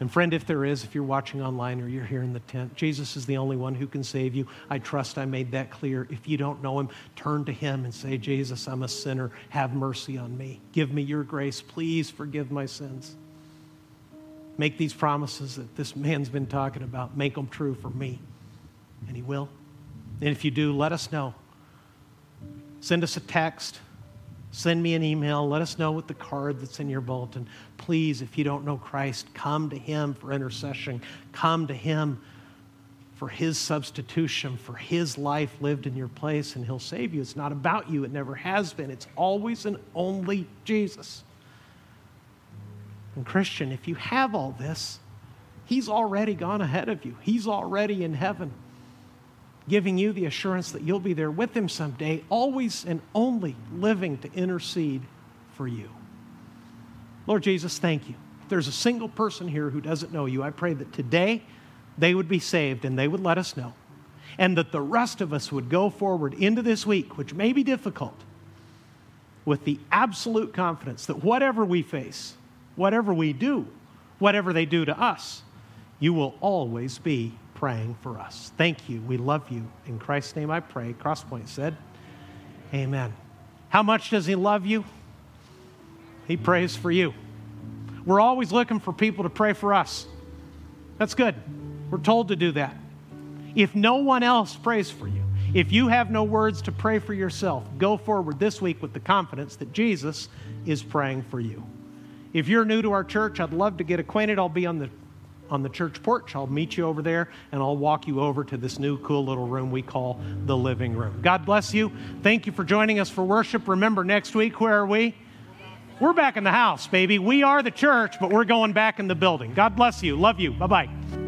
And, friend, if there is, if you're watching online or you're here in the tent, Jesus is the only one who can save you. I trust I made that clear. If you don't know him, turn to him and say, Jesus, I'm a sinner. Have mercy on me. Give me your grace. Please forgive my sins. Make these promises that this man's been talking about, make them true for me. And he will. And if you do, let us know. Send us a text. Send me an email. Let us know with the card that's in your bulletin. Please, if you don't know Christ, come to him for intercession. Come to him for his substitution, for his life lived in your place, and he'll save you. It's not about you, it never has been. It's always and only Jesus. And, Christian, if you have all this, He's already gone ahead of you, He's already in heaven, giving you the assurance that you'll be there with Him someday, always and only living to intercede for you. Lord Jesus, thank you. If there's a single person here who doesn't know you, I pray that today they would be saved and they would let us know. And that the rest of us would go forward into this week, which may be difficult, with the absolute confidence that whatever we face, whatever we do, whatever they do to us, you will always be praying for us. Thank you. We love you. In Christ's name I pray. Crosspoint said, Amen. How much does He love you? He prays for you. We're always looking for people to pray for us. That's good. We're told to do that. If no one else prays for you, if you have no words to pray for yourself, go forward this week with the confidence that Jesus is praying for you. If you're new to our church, I'd love to get acquainted. I'll be on the on the church porch. I'll meet you over there and I'll walk you over to this new cool little room we call the living room. God bless you. Thank you for joining us for worship. Remember, next week, where are we? We're back in the house, baby. We are the church, but we're going back in the building. God bless you. Love you. Bye bye.